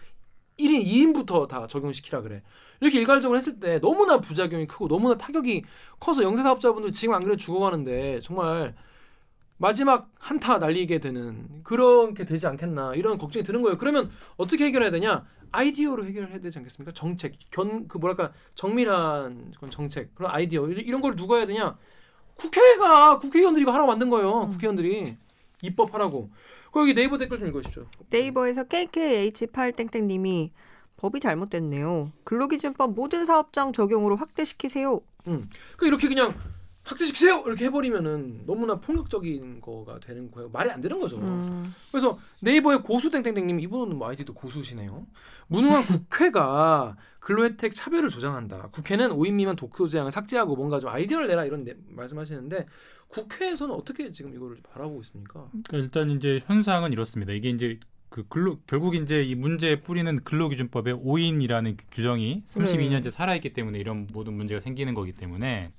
S2: 1인 2인부터 다 적용시키라 그래 이렇게 일괄적으로 했을 때 너무나 부작용이 크고 너무나 타격이 커서 영세 사업자분들 지금 안 그래 죽어가는데 정말 마지막 한타 날리게 되는 그렇게 되지 않겠나 이런 걱정이 드는 거예요. 그러면 어떻게 해결해야 되냐? 아이디어로 해결해야 되지 않겠습니까? 정책, 견 그 뭐랄까 정밀한 그런 정책, 그런 아이디어 이런 걸 누가 해야 되냐? 국회가 국회의원들이 이거 하라고 만든 거예요. 음. 국회의원들이 입법하라고. 거기 네이버 댓글 좀 읽으시죠.
S3: 네이버에서 KKH8땡땡님이 법이 잘못됐네요. 근로기준법 모든 사업장 적용으로 확대시키세요.
S2: 음. 그 이렇게 그냥 학대시키세요 이렇게 해버리면은 너무나 폭력적인 거가 되는 거예요. 말이 안 되는 거죠. 음. 그래서 네이버의 고수 땡땡땡님 이분은 뭐 아이디도 고수시네요. 무능한 국회가 근로혜택 차별을 조장한다. 국회는 5인 미만 독소 제한을 삭제하고 뭔가 좀 아이디어를 내라 이런 네, 말씀하시는데 국회에서는 어떻게 지금 이거를 바라고 있습니까?
S4: 그러니까 일단 이제 현상은 이렇습니다. 이게 이제 그 근로 결국 이제 이 문제의 뿌리는 근로기준법의 5인이라는 규정이 32년째 네. 살아있기 때문에 이런 모든 문제가 생기는 거기 때문에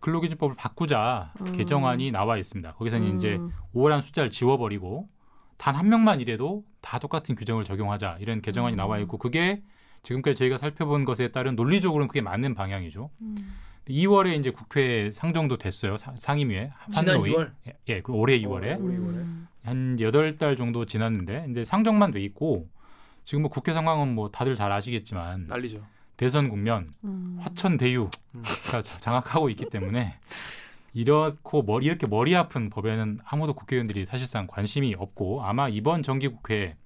S4: 근로기준법을 바꾸자 음. 개정안이 나와 있습니다. 거기서는 음. 이제 5란 숫자를 지워버리고 단 한 명만 일해도 다 똑같은 규정을 적용하자 이런 개정안이 음. 나와 있고 그게 지금까지 저희가 살펴본 것에 따른 논리적으로는 그게 맞는 방향이죠. 음. 2월에 이제 국회 상정도 됐어요. 상임위에
S2: 한노위.
S4: 예, 예, 그리고 올해 2월에 어, 올해 2월에 한 8달 정도 지났는데 이제 상정만 돼 있고 지금 뭐 국회 상황은 뭐 다들 잘 아시겠지만
S2: 난리죠.
S4: 대선 국면 음. 화천 대유가 음. 장악하고 있기 때문에 이렇고 머리 이렇게 머리 아픈 법에는 아무도 국회의원들이 사실상 관심이 없고 아마 이번 정기국회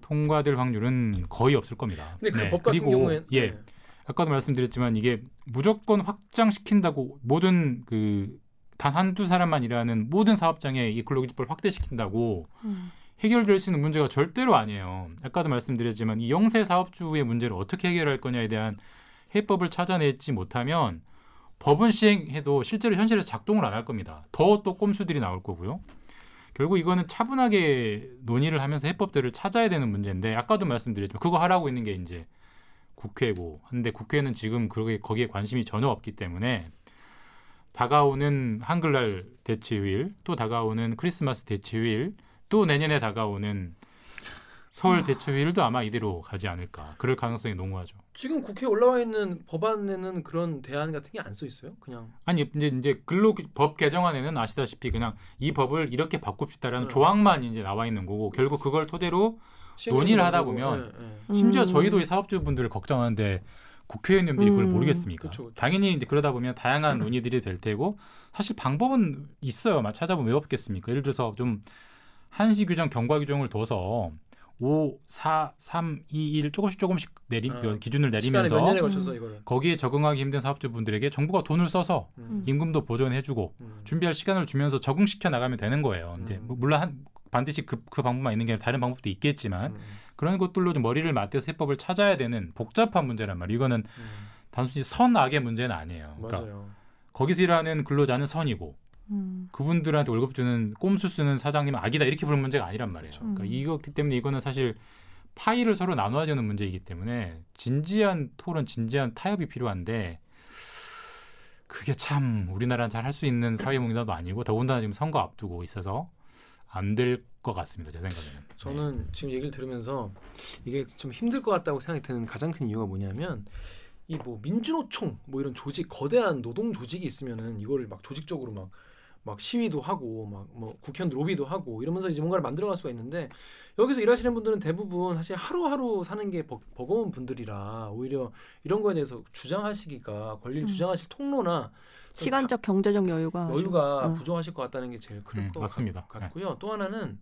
S4: 통과될 확률은 거의 없을 겁니다.
S2: 근데 그법 네. 같은 경우에
S4: 예. 네. 아까도 말씀드렸지만 이게 무조건 확장시킨다고 모든 그 단 한두 사람만 일하는 모든 사업장에 이 근로기준법을 확대시킨다고 음. 해결될 수 있는 문제가 절대로 아니에요. 아까도 말씀드렸지만 이 영세 사업주의 문제를 어떻게 해결할 거냐에 대한 해법을 찾아내지 못하면 법은 시행해도 실제로 현실에서 작동을 안 할 겁니다. 더 또 꼼수들이 나올 거고요. 결국 이거는 차분하게 논의를 하면서 해법들을 찾아야 되는 문제인데 아까도 말씀드렸지만 그거 하라고 있는 게 이제 국회고 근데 국회는 지금 그게 거기에 관심이 전혀 없기 때문에 다가오는 한글날 대체휴일 또 다가오는 크리스마스 대체휴일 또 내년에 다가오는 서울 대체휴일도 아마 이대로 가지 않을까. 그럴 가능성이 농후하죠.
S2: 지금 국회에 올라와 있는 법안에는 그런 대안 같은 게 안 써 있어요? 그냥
S4: 아니 이제 이제 근로 법 개정안에는 아시다시피 그냥 이 법을 이렇게 바꿉시다라는 네. 조항만 이제 나와 있는 거고 결국 그걸 토대로 논의를 하다 보면 네, 네. 심지어 저희도 이 사업주분들을 걱정하는데 국회의원님들이 그걸 음, 모르겠습니까? 그쵸, 그쵸. 당연히 이제 그러다 보면 다양한 논의들이 될 테고 사실 방법은 있어요. 찾아보면 왜 없겠습니까? 예를 들어서 좀 한시 규정, 경과 규정을 둬서 5, 4, 3, 2, 1 조금씩 조금씩 내림 어. 기준을 내리면서
S2: 음.
S4: 거기에 적응하기 힘든 사업주분들에게 정부가 돈을 써서 음. 임금도 보존해주고 음. 준비할 시간을 주면서 적응시켜 나가면 되는 거예요. 이제 음. 뭐 물론 한, 반드시 그, 그 방법만 있는 게 아니라 다른 방법도 있겠지만 음. 그런 것들로 좀 머리를 맞대서 해법을 찾아야 되는 복잡한 문제란 말이에요. 이거는 음. 단순히 선악의 문제는 아니에요. 그러니까 맞아요. 거기서 일하는 근로자는 선이고 음. 그분들한테 월급 주는 꼼수 쓰는 사장님은 악이다 이렇게 부르는 문제가 아니란 말이에요. 그렇죠. 그러니까 이거기 때문에 이거는 사실 파일을 서로 나눠야 되는 문제이기 때문에 진지한 토론, 진지한 타협이 필요한데 그게 참 우리나라는 잘 할 수 있는 사회 문화도 아니고 더군다나 지금 선거 앞두고 있어서 안 될 것 같습니다. 제 생각에는.
S2: 저는 네. 지금 얘기를 들으면서 이게 좀 힘들 것 같다고 생각이 드는 가장 큰 이유가 뭐냐면 이 뭐 민주노총 뭐 이런 조직 거대한 노동 조직이 있으면은 이거를 막 조직적으로 막 막 시위도 하고 막 뭐 국회의원 로비도 하고 이러면서 이제 뭔가를 만들어갈 수가 있는데 여기서 일하시는 분들은 대부분 사실 하루하루 사는 게 버, 버거운 분들이라 오히려 이런 거에 대해서 주장하시기가 권리를 음. 주장하실 통로나
S3: 시간적 경제적 여유가
S2: 여유가 어. 부족하실 것 같다는 게 제일 클 음, 것 같습니다. 같고요. 네. 또 하나는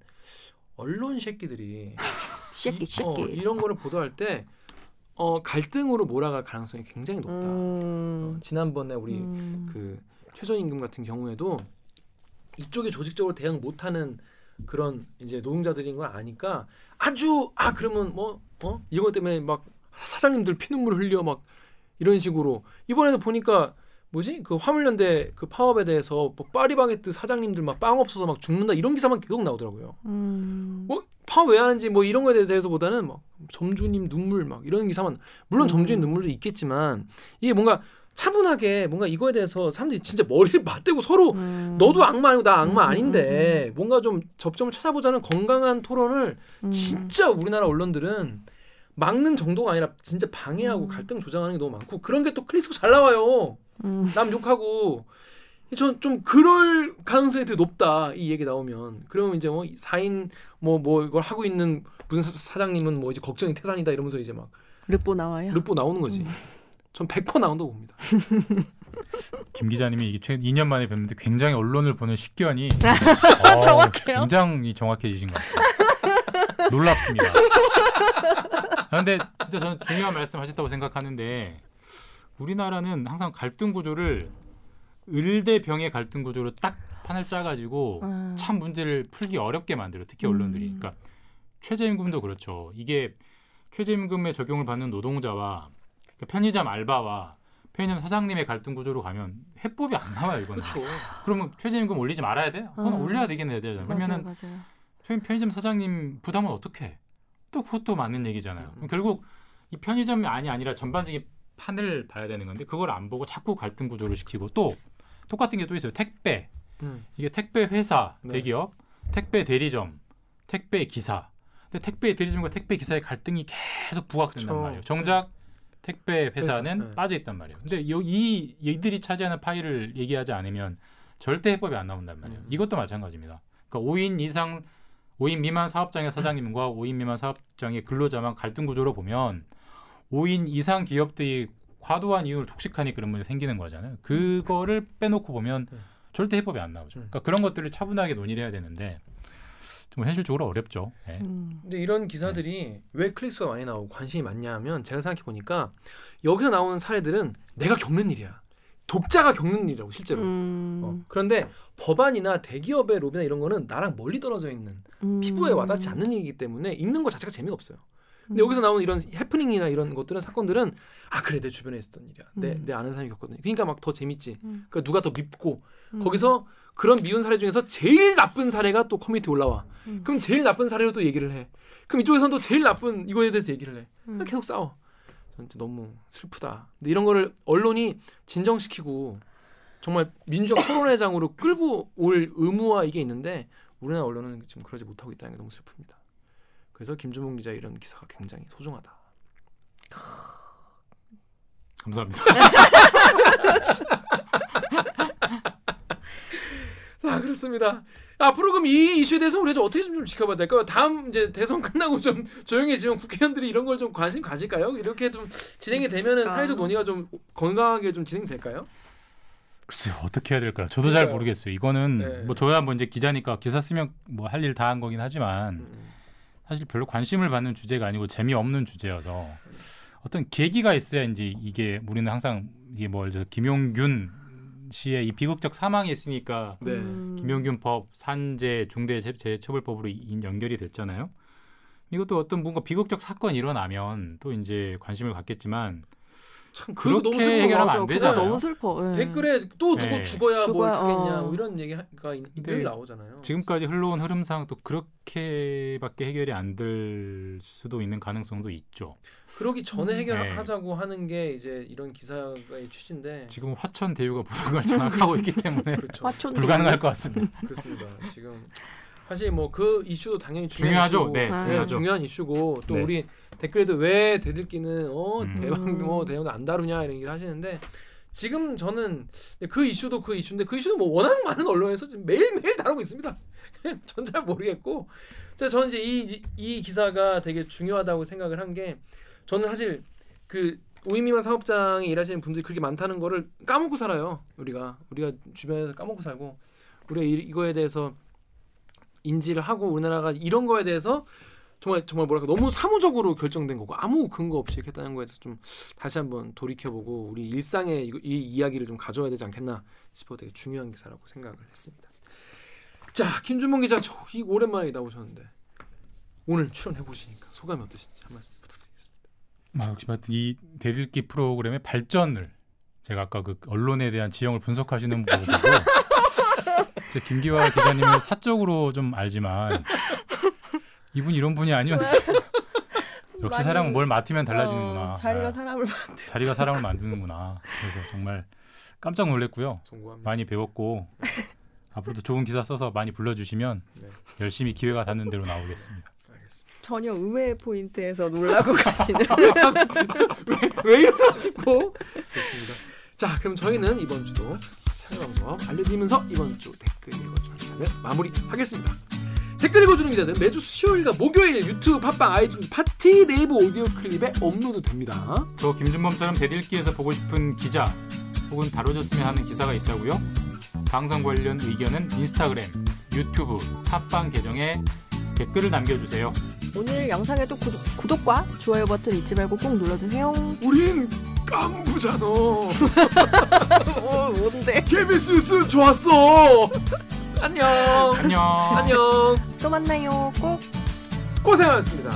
S2: 언론 새끼들이
S3: 새끼 새끼 어,
S2: 이런 거를 보도할 때 어, 갈등으로 몰아갈 가능성이 굉장히 높다. 음. 어, 지난번에 우리 음. 그 최저임금 같은 경우에도 이쪽에 조직적으로 대응 못하는 그런 이제 노동자들인 걸 아니까 아주 아 그러면 뭐 어? 이런 것 때문에 막 사장님들 피눈물 흘려 막 이런 식으로 이번에도 보니까 뭐지 그 화물연대 그 파업에 대해서 뭐 파리바게뜨 사장님들 막 빵 없어서 막 죽는다 이런 기사만 계속 나오더라고요. 음. 뭐 파업 왜 하는지 뭐 이런 거에 대해서보다는 막 점주님 눈물 막 이런 기사만 물론 음. 점주님 눈물도 있겠지만 이게 뭔가 차분하게 뭔가 이거에 대해서 사람들이 진짜 머리를 맞대고 서로 음. 너도 악마 아니고 나 악마 음, 아닌데 음, 음, 뭔가 좀 접점을 찾아보자는 건강한 토론을 음. 진짜 우리나라 언론들은 막는 정도가 아니라 진짜 방해하고 갈등 조장하는 게 너무 많고 그런 게 또 클릭수 잘 나와요. 남 욕하고 전 좀 그럴 가능성이 되게 높다 이 얘기 나오면 그러면 이제 뭐 4인 뭐뭐 뭐 이걸 하고 있는 무슨 사, 장님은 뭐 이제 걱정이 태산이다 이러면서 이제 막
S3: 르뽀 나와요.
S2: 르뽀 나오는 거지. 음. 전100% 나온다고 봅니다.
S4: 김 기자님이 이게 최근 2년 만에 뵙는데 굉장히 언론을 보는 식견이
S3: 어, 정확해요.
S4: 굉장히 정확해지신 것 같아요. 놀랍습니다. 그런데 진짜 저는 중요한 말씀하셨다고 생각하는데 우리나라는 항상 갈등 구조를 을대 병의 갈등 구조로 딱 판을 짜가지고 음. 참 문제를 풀기 어렵게 만들어 특히 언론들이. 음. 그러니까 최저임금도 그렇죠. 이게 최저임금에 적용을 받는 노동자와 그러니까 편의점 알바와 편의점 사장님의 갈등 구조로 가면 해법이 안 나와요 이거는.
S2: 그렇죠.
S4: 그러면 최저임금 올리지 말아야 돼? 그건 어. 올려야 되겠네 되잖아요. 그러면은 맞아요. 편의점 사장님 부담은 어떻게? 해? 또 그것도 맞는 얘기잖아요. 음. 결국 이 편의점이 아니 아니라 전반적인 판을 봐야 되는 건데 그걸 안 보고 자꾸 갈등 구조를 시키고 또 똑같은 게 또 있어요. 택배. 음. 이게 택배 회사, 네. 대기업, 택배 대리점, 택배 기사. 근데 택배 대리점과 택배 기사의 갈등이 계속 부각된단 그쵸. 말이에요. 정작 네. 택배 회사는 회사, 네. 빠져 있단 말이에요. 근데 여, 이 이들이 차지하는 파일을 얘기하지 않으면 절대 해법이 안 나온단 말이에요. 음. 이것도 마찬가지입니다. 그러니까 5인 이상 5인 미만 사업장의 사장님과 5인 미만 사업장의 근로자만 갈등 구조로 보면 5인 이상 기업들이 과도한 이윤을 독식하니 그런 문제 생기는 거잖아요. 그거를 빼놓고 보면 네. 절대 해법이 안 나오죠. 네. 그러니까 그런 것들을 차분하게 논의를 해야 되는데 좀 현실적으로 어렵죠. 네.
S2: 음. 근데 이런 기사들이 네. 왜 클릭수가 많이 나오고 관심이 많냐 하면 제가 생각해 보니까 여기서 나오는 사례들은 내가 겪는 일이야. 독자가 겪는 일이라고 실제로. 음. 어. 그런데 법안이나 대기업의 로비나 이런 거는 나랑 멀리 떨어져 있는 음. 피부에 와닿지 않는 얘기이기 때문에 읽는 것 자체가 재미가 없어요. 근데 여기서 나오는 이런 해프닝이나 이런 것들은 사건들은 아 그래 내 주변에 있었던 일이야. 내, 음. 내 아는 사람이 겪거든. 그러니까 막 더 재밌지. 음. 그러니까 누가 더 밉고 음. 거기서 그런 미운 사례 중에서 제일 나쁜 사례가 또 커뮤니티 올라와. 음. 그럼 제일 나쁜 사례로 또 얘기를 해. 그럼 이쪽에서는 또 제일 나쁜 이거에 대해서 얘기를 해. 음. 계속 싸워. 전 너무 슬프다. 근데 이런 거를 언론이 진정시키고 정말 민주적 토론회장으로 끌고 올 의무와 이게 있는데 우리나라 언론은 지금 그러지 못하고 있다는 게 너무 슬픕니다. 그래서 김주봉 기자 이런 기사가 굉장히 소중하다.
S4: 감사합니다.
S2: 자 그렇습니다. 앞으로 그럼 이 이슈에 대해서 우리가 좀 어떻게 좀, 지켜봐야 될까요? 다음 이제 대선 끝나고 좀 조용해지면 국회의원들이 이런 걸 좀 관심 가질까요? 이렇게 좀 진행이 되면은 사회적 논의가 좀 건강하게 좀 진행될까요?
S4: 글쎄요 어떻게 해야 될까요? 저도 그러니까요. 잘 모르겠어요. 이거는 네. 뭐 저야 뭐 이제 기자니까 기사 쓰면 뭐 할 일 다 한 거긴 하지만 음. 사실 별로 관심을 받는 주제가 아니고 재미없는 주제여서 어떤 계기가 있어야 이제 이게 우리는 항상 이게 뭐 김용균 씨의 이 비극적 사망이 있으니까 네. 음. 김용균 법 산재 중대재해처벌법으로 연결이 됐잖아요. 이것도 어떤 뭔가 비극적 사건이 일어나면 또 이제 관심을 갖겠지만 참 그렇게 너무 해결하면 안 되잖아요.
S3: 너무 슬퍼.
S2: 네. 댓글에 또 누구 네. 죽어야, 죽어야 뭐 있겠냐 어. 뭐 이런 얘기가 늘 나오잖아요.
S4: 지금까지 흘러온 흐름상 또 그렇게밖에 해결이 안 될 수도 있는 가능성도 있죠.
S2: 그러기 전에 음. 해결하자고 네. 하는 게 이제 이런 기사의 취지인데
S4: 지금 화천 대유가 모든 걸 장악하고 있기 때문에 불가능할 것 같습니다.
S2: 그렇습니다. 지금 사실 뭐 그 이슈도 당연히 중요한 중요하죠. 이슈고, 네, 아. 중요하죠. 중요한 이슈고 또 네. 우리 댓글에도 왜 대들기는 어 음. 대박 뭐 대형도 안 다루냐 이런 얘기를 하시는데 지금 저는 그 이슈도 그 이슈인데 그 이슈는 뭐 워낙 많은 언론에서 지금 매일매일 다루고 있습니다. 전 잘 모르겠고 저는 이제 이, 이 기사가 되게 중요하다고 생각을 한 게 저는 사실 그 오인미만 사업장에 일하시는 분들이 그렇게 많다는 거를 까먹고 살아요. 우리가 우리가 주변에서 까먹고 살고 우리가 이, 이거에 대해서 인지를 하고 우리나라가 이런 거에 대해서 정말 정말 뭐랄까 너무 사무적으로 결정된 거고 아무 근거 없이 이렇게 했다는 거에 대해서 좀 다시 한번 돌이켜보고 우리 일상에 이, 이 이야기를 좀 가져와야 되지 않겠나 싶어 되게 중요한 기사라고 생각을 했습니다. 자 김준범 기자 저기 오랜만에 나오셨는데 오늘 출연해 보시니까 소감이 어떠신지 한 말씀 부탁드리겠습니다.
S4: 아, 역시 이 대들기 프로그램의 발전을 제가 아까 그 언론에 대한 지형을 분석하시는 제 김기화 기자님을 사적으로 좀 알지만 이분 이런 분이 아니었는데 역시 사람은 뭘 맡으면 달라지는구나.
S3: 어, 자리가 네. 사람을 만드
S4: 자리가 사람을 만드는구나. 그래서 정말 깜짝 놀랐고요. 송구합니다. 많이 배웠고 앞으로도 좋은 기사 써서 많이 불러주시면 네. 열심히 기회가 닿는 대로 나오겠습니다.
S3: 전혀 의외의 포인트에서 놀라고 가시는
S2: 왜, 왜 이러나 싶고 그렇습니다. 자 그럼 저희는 이번 주도 방법 알려드리면서 이번 주 댓글 읽어주는 시간을 마무리하겠습니다. 댓글 읽어주는 기자들 매주 수요일과 목요일 유튜브, 팟빵, iTunes, 팟티, 네이버 오디오 클립에 업로드 됩니다.
S4: 저 김준범처럼 대들기에서 보고 싶은 기자 혹은 다뤄졌으면 하는 기사가 있다고요? 방송 관련 의견은 인스타그램, 유튜브, 팟빵 계정에 댓글을 남겨주세요.
S3: 오늘 영상에도 구독, 과 좋아요 버튼 잊지 말고 꼭 눌러주세요.
S2: 우린 깐부잖아.
S3: 어, 뭔데?
S2: KBS 뉴스 좋았어. 안녕.
S4: 안녕.
S2: 안녕.
S3: 또 만나요. 꼭.
S2: 고생하셨습니다.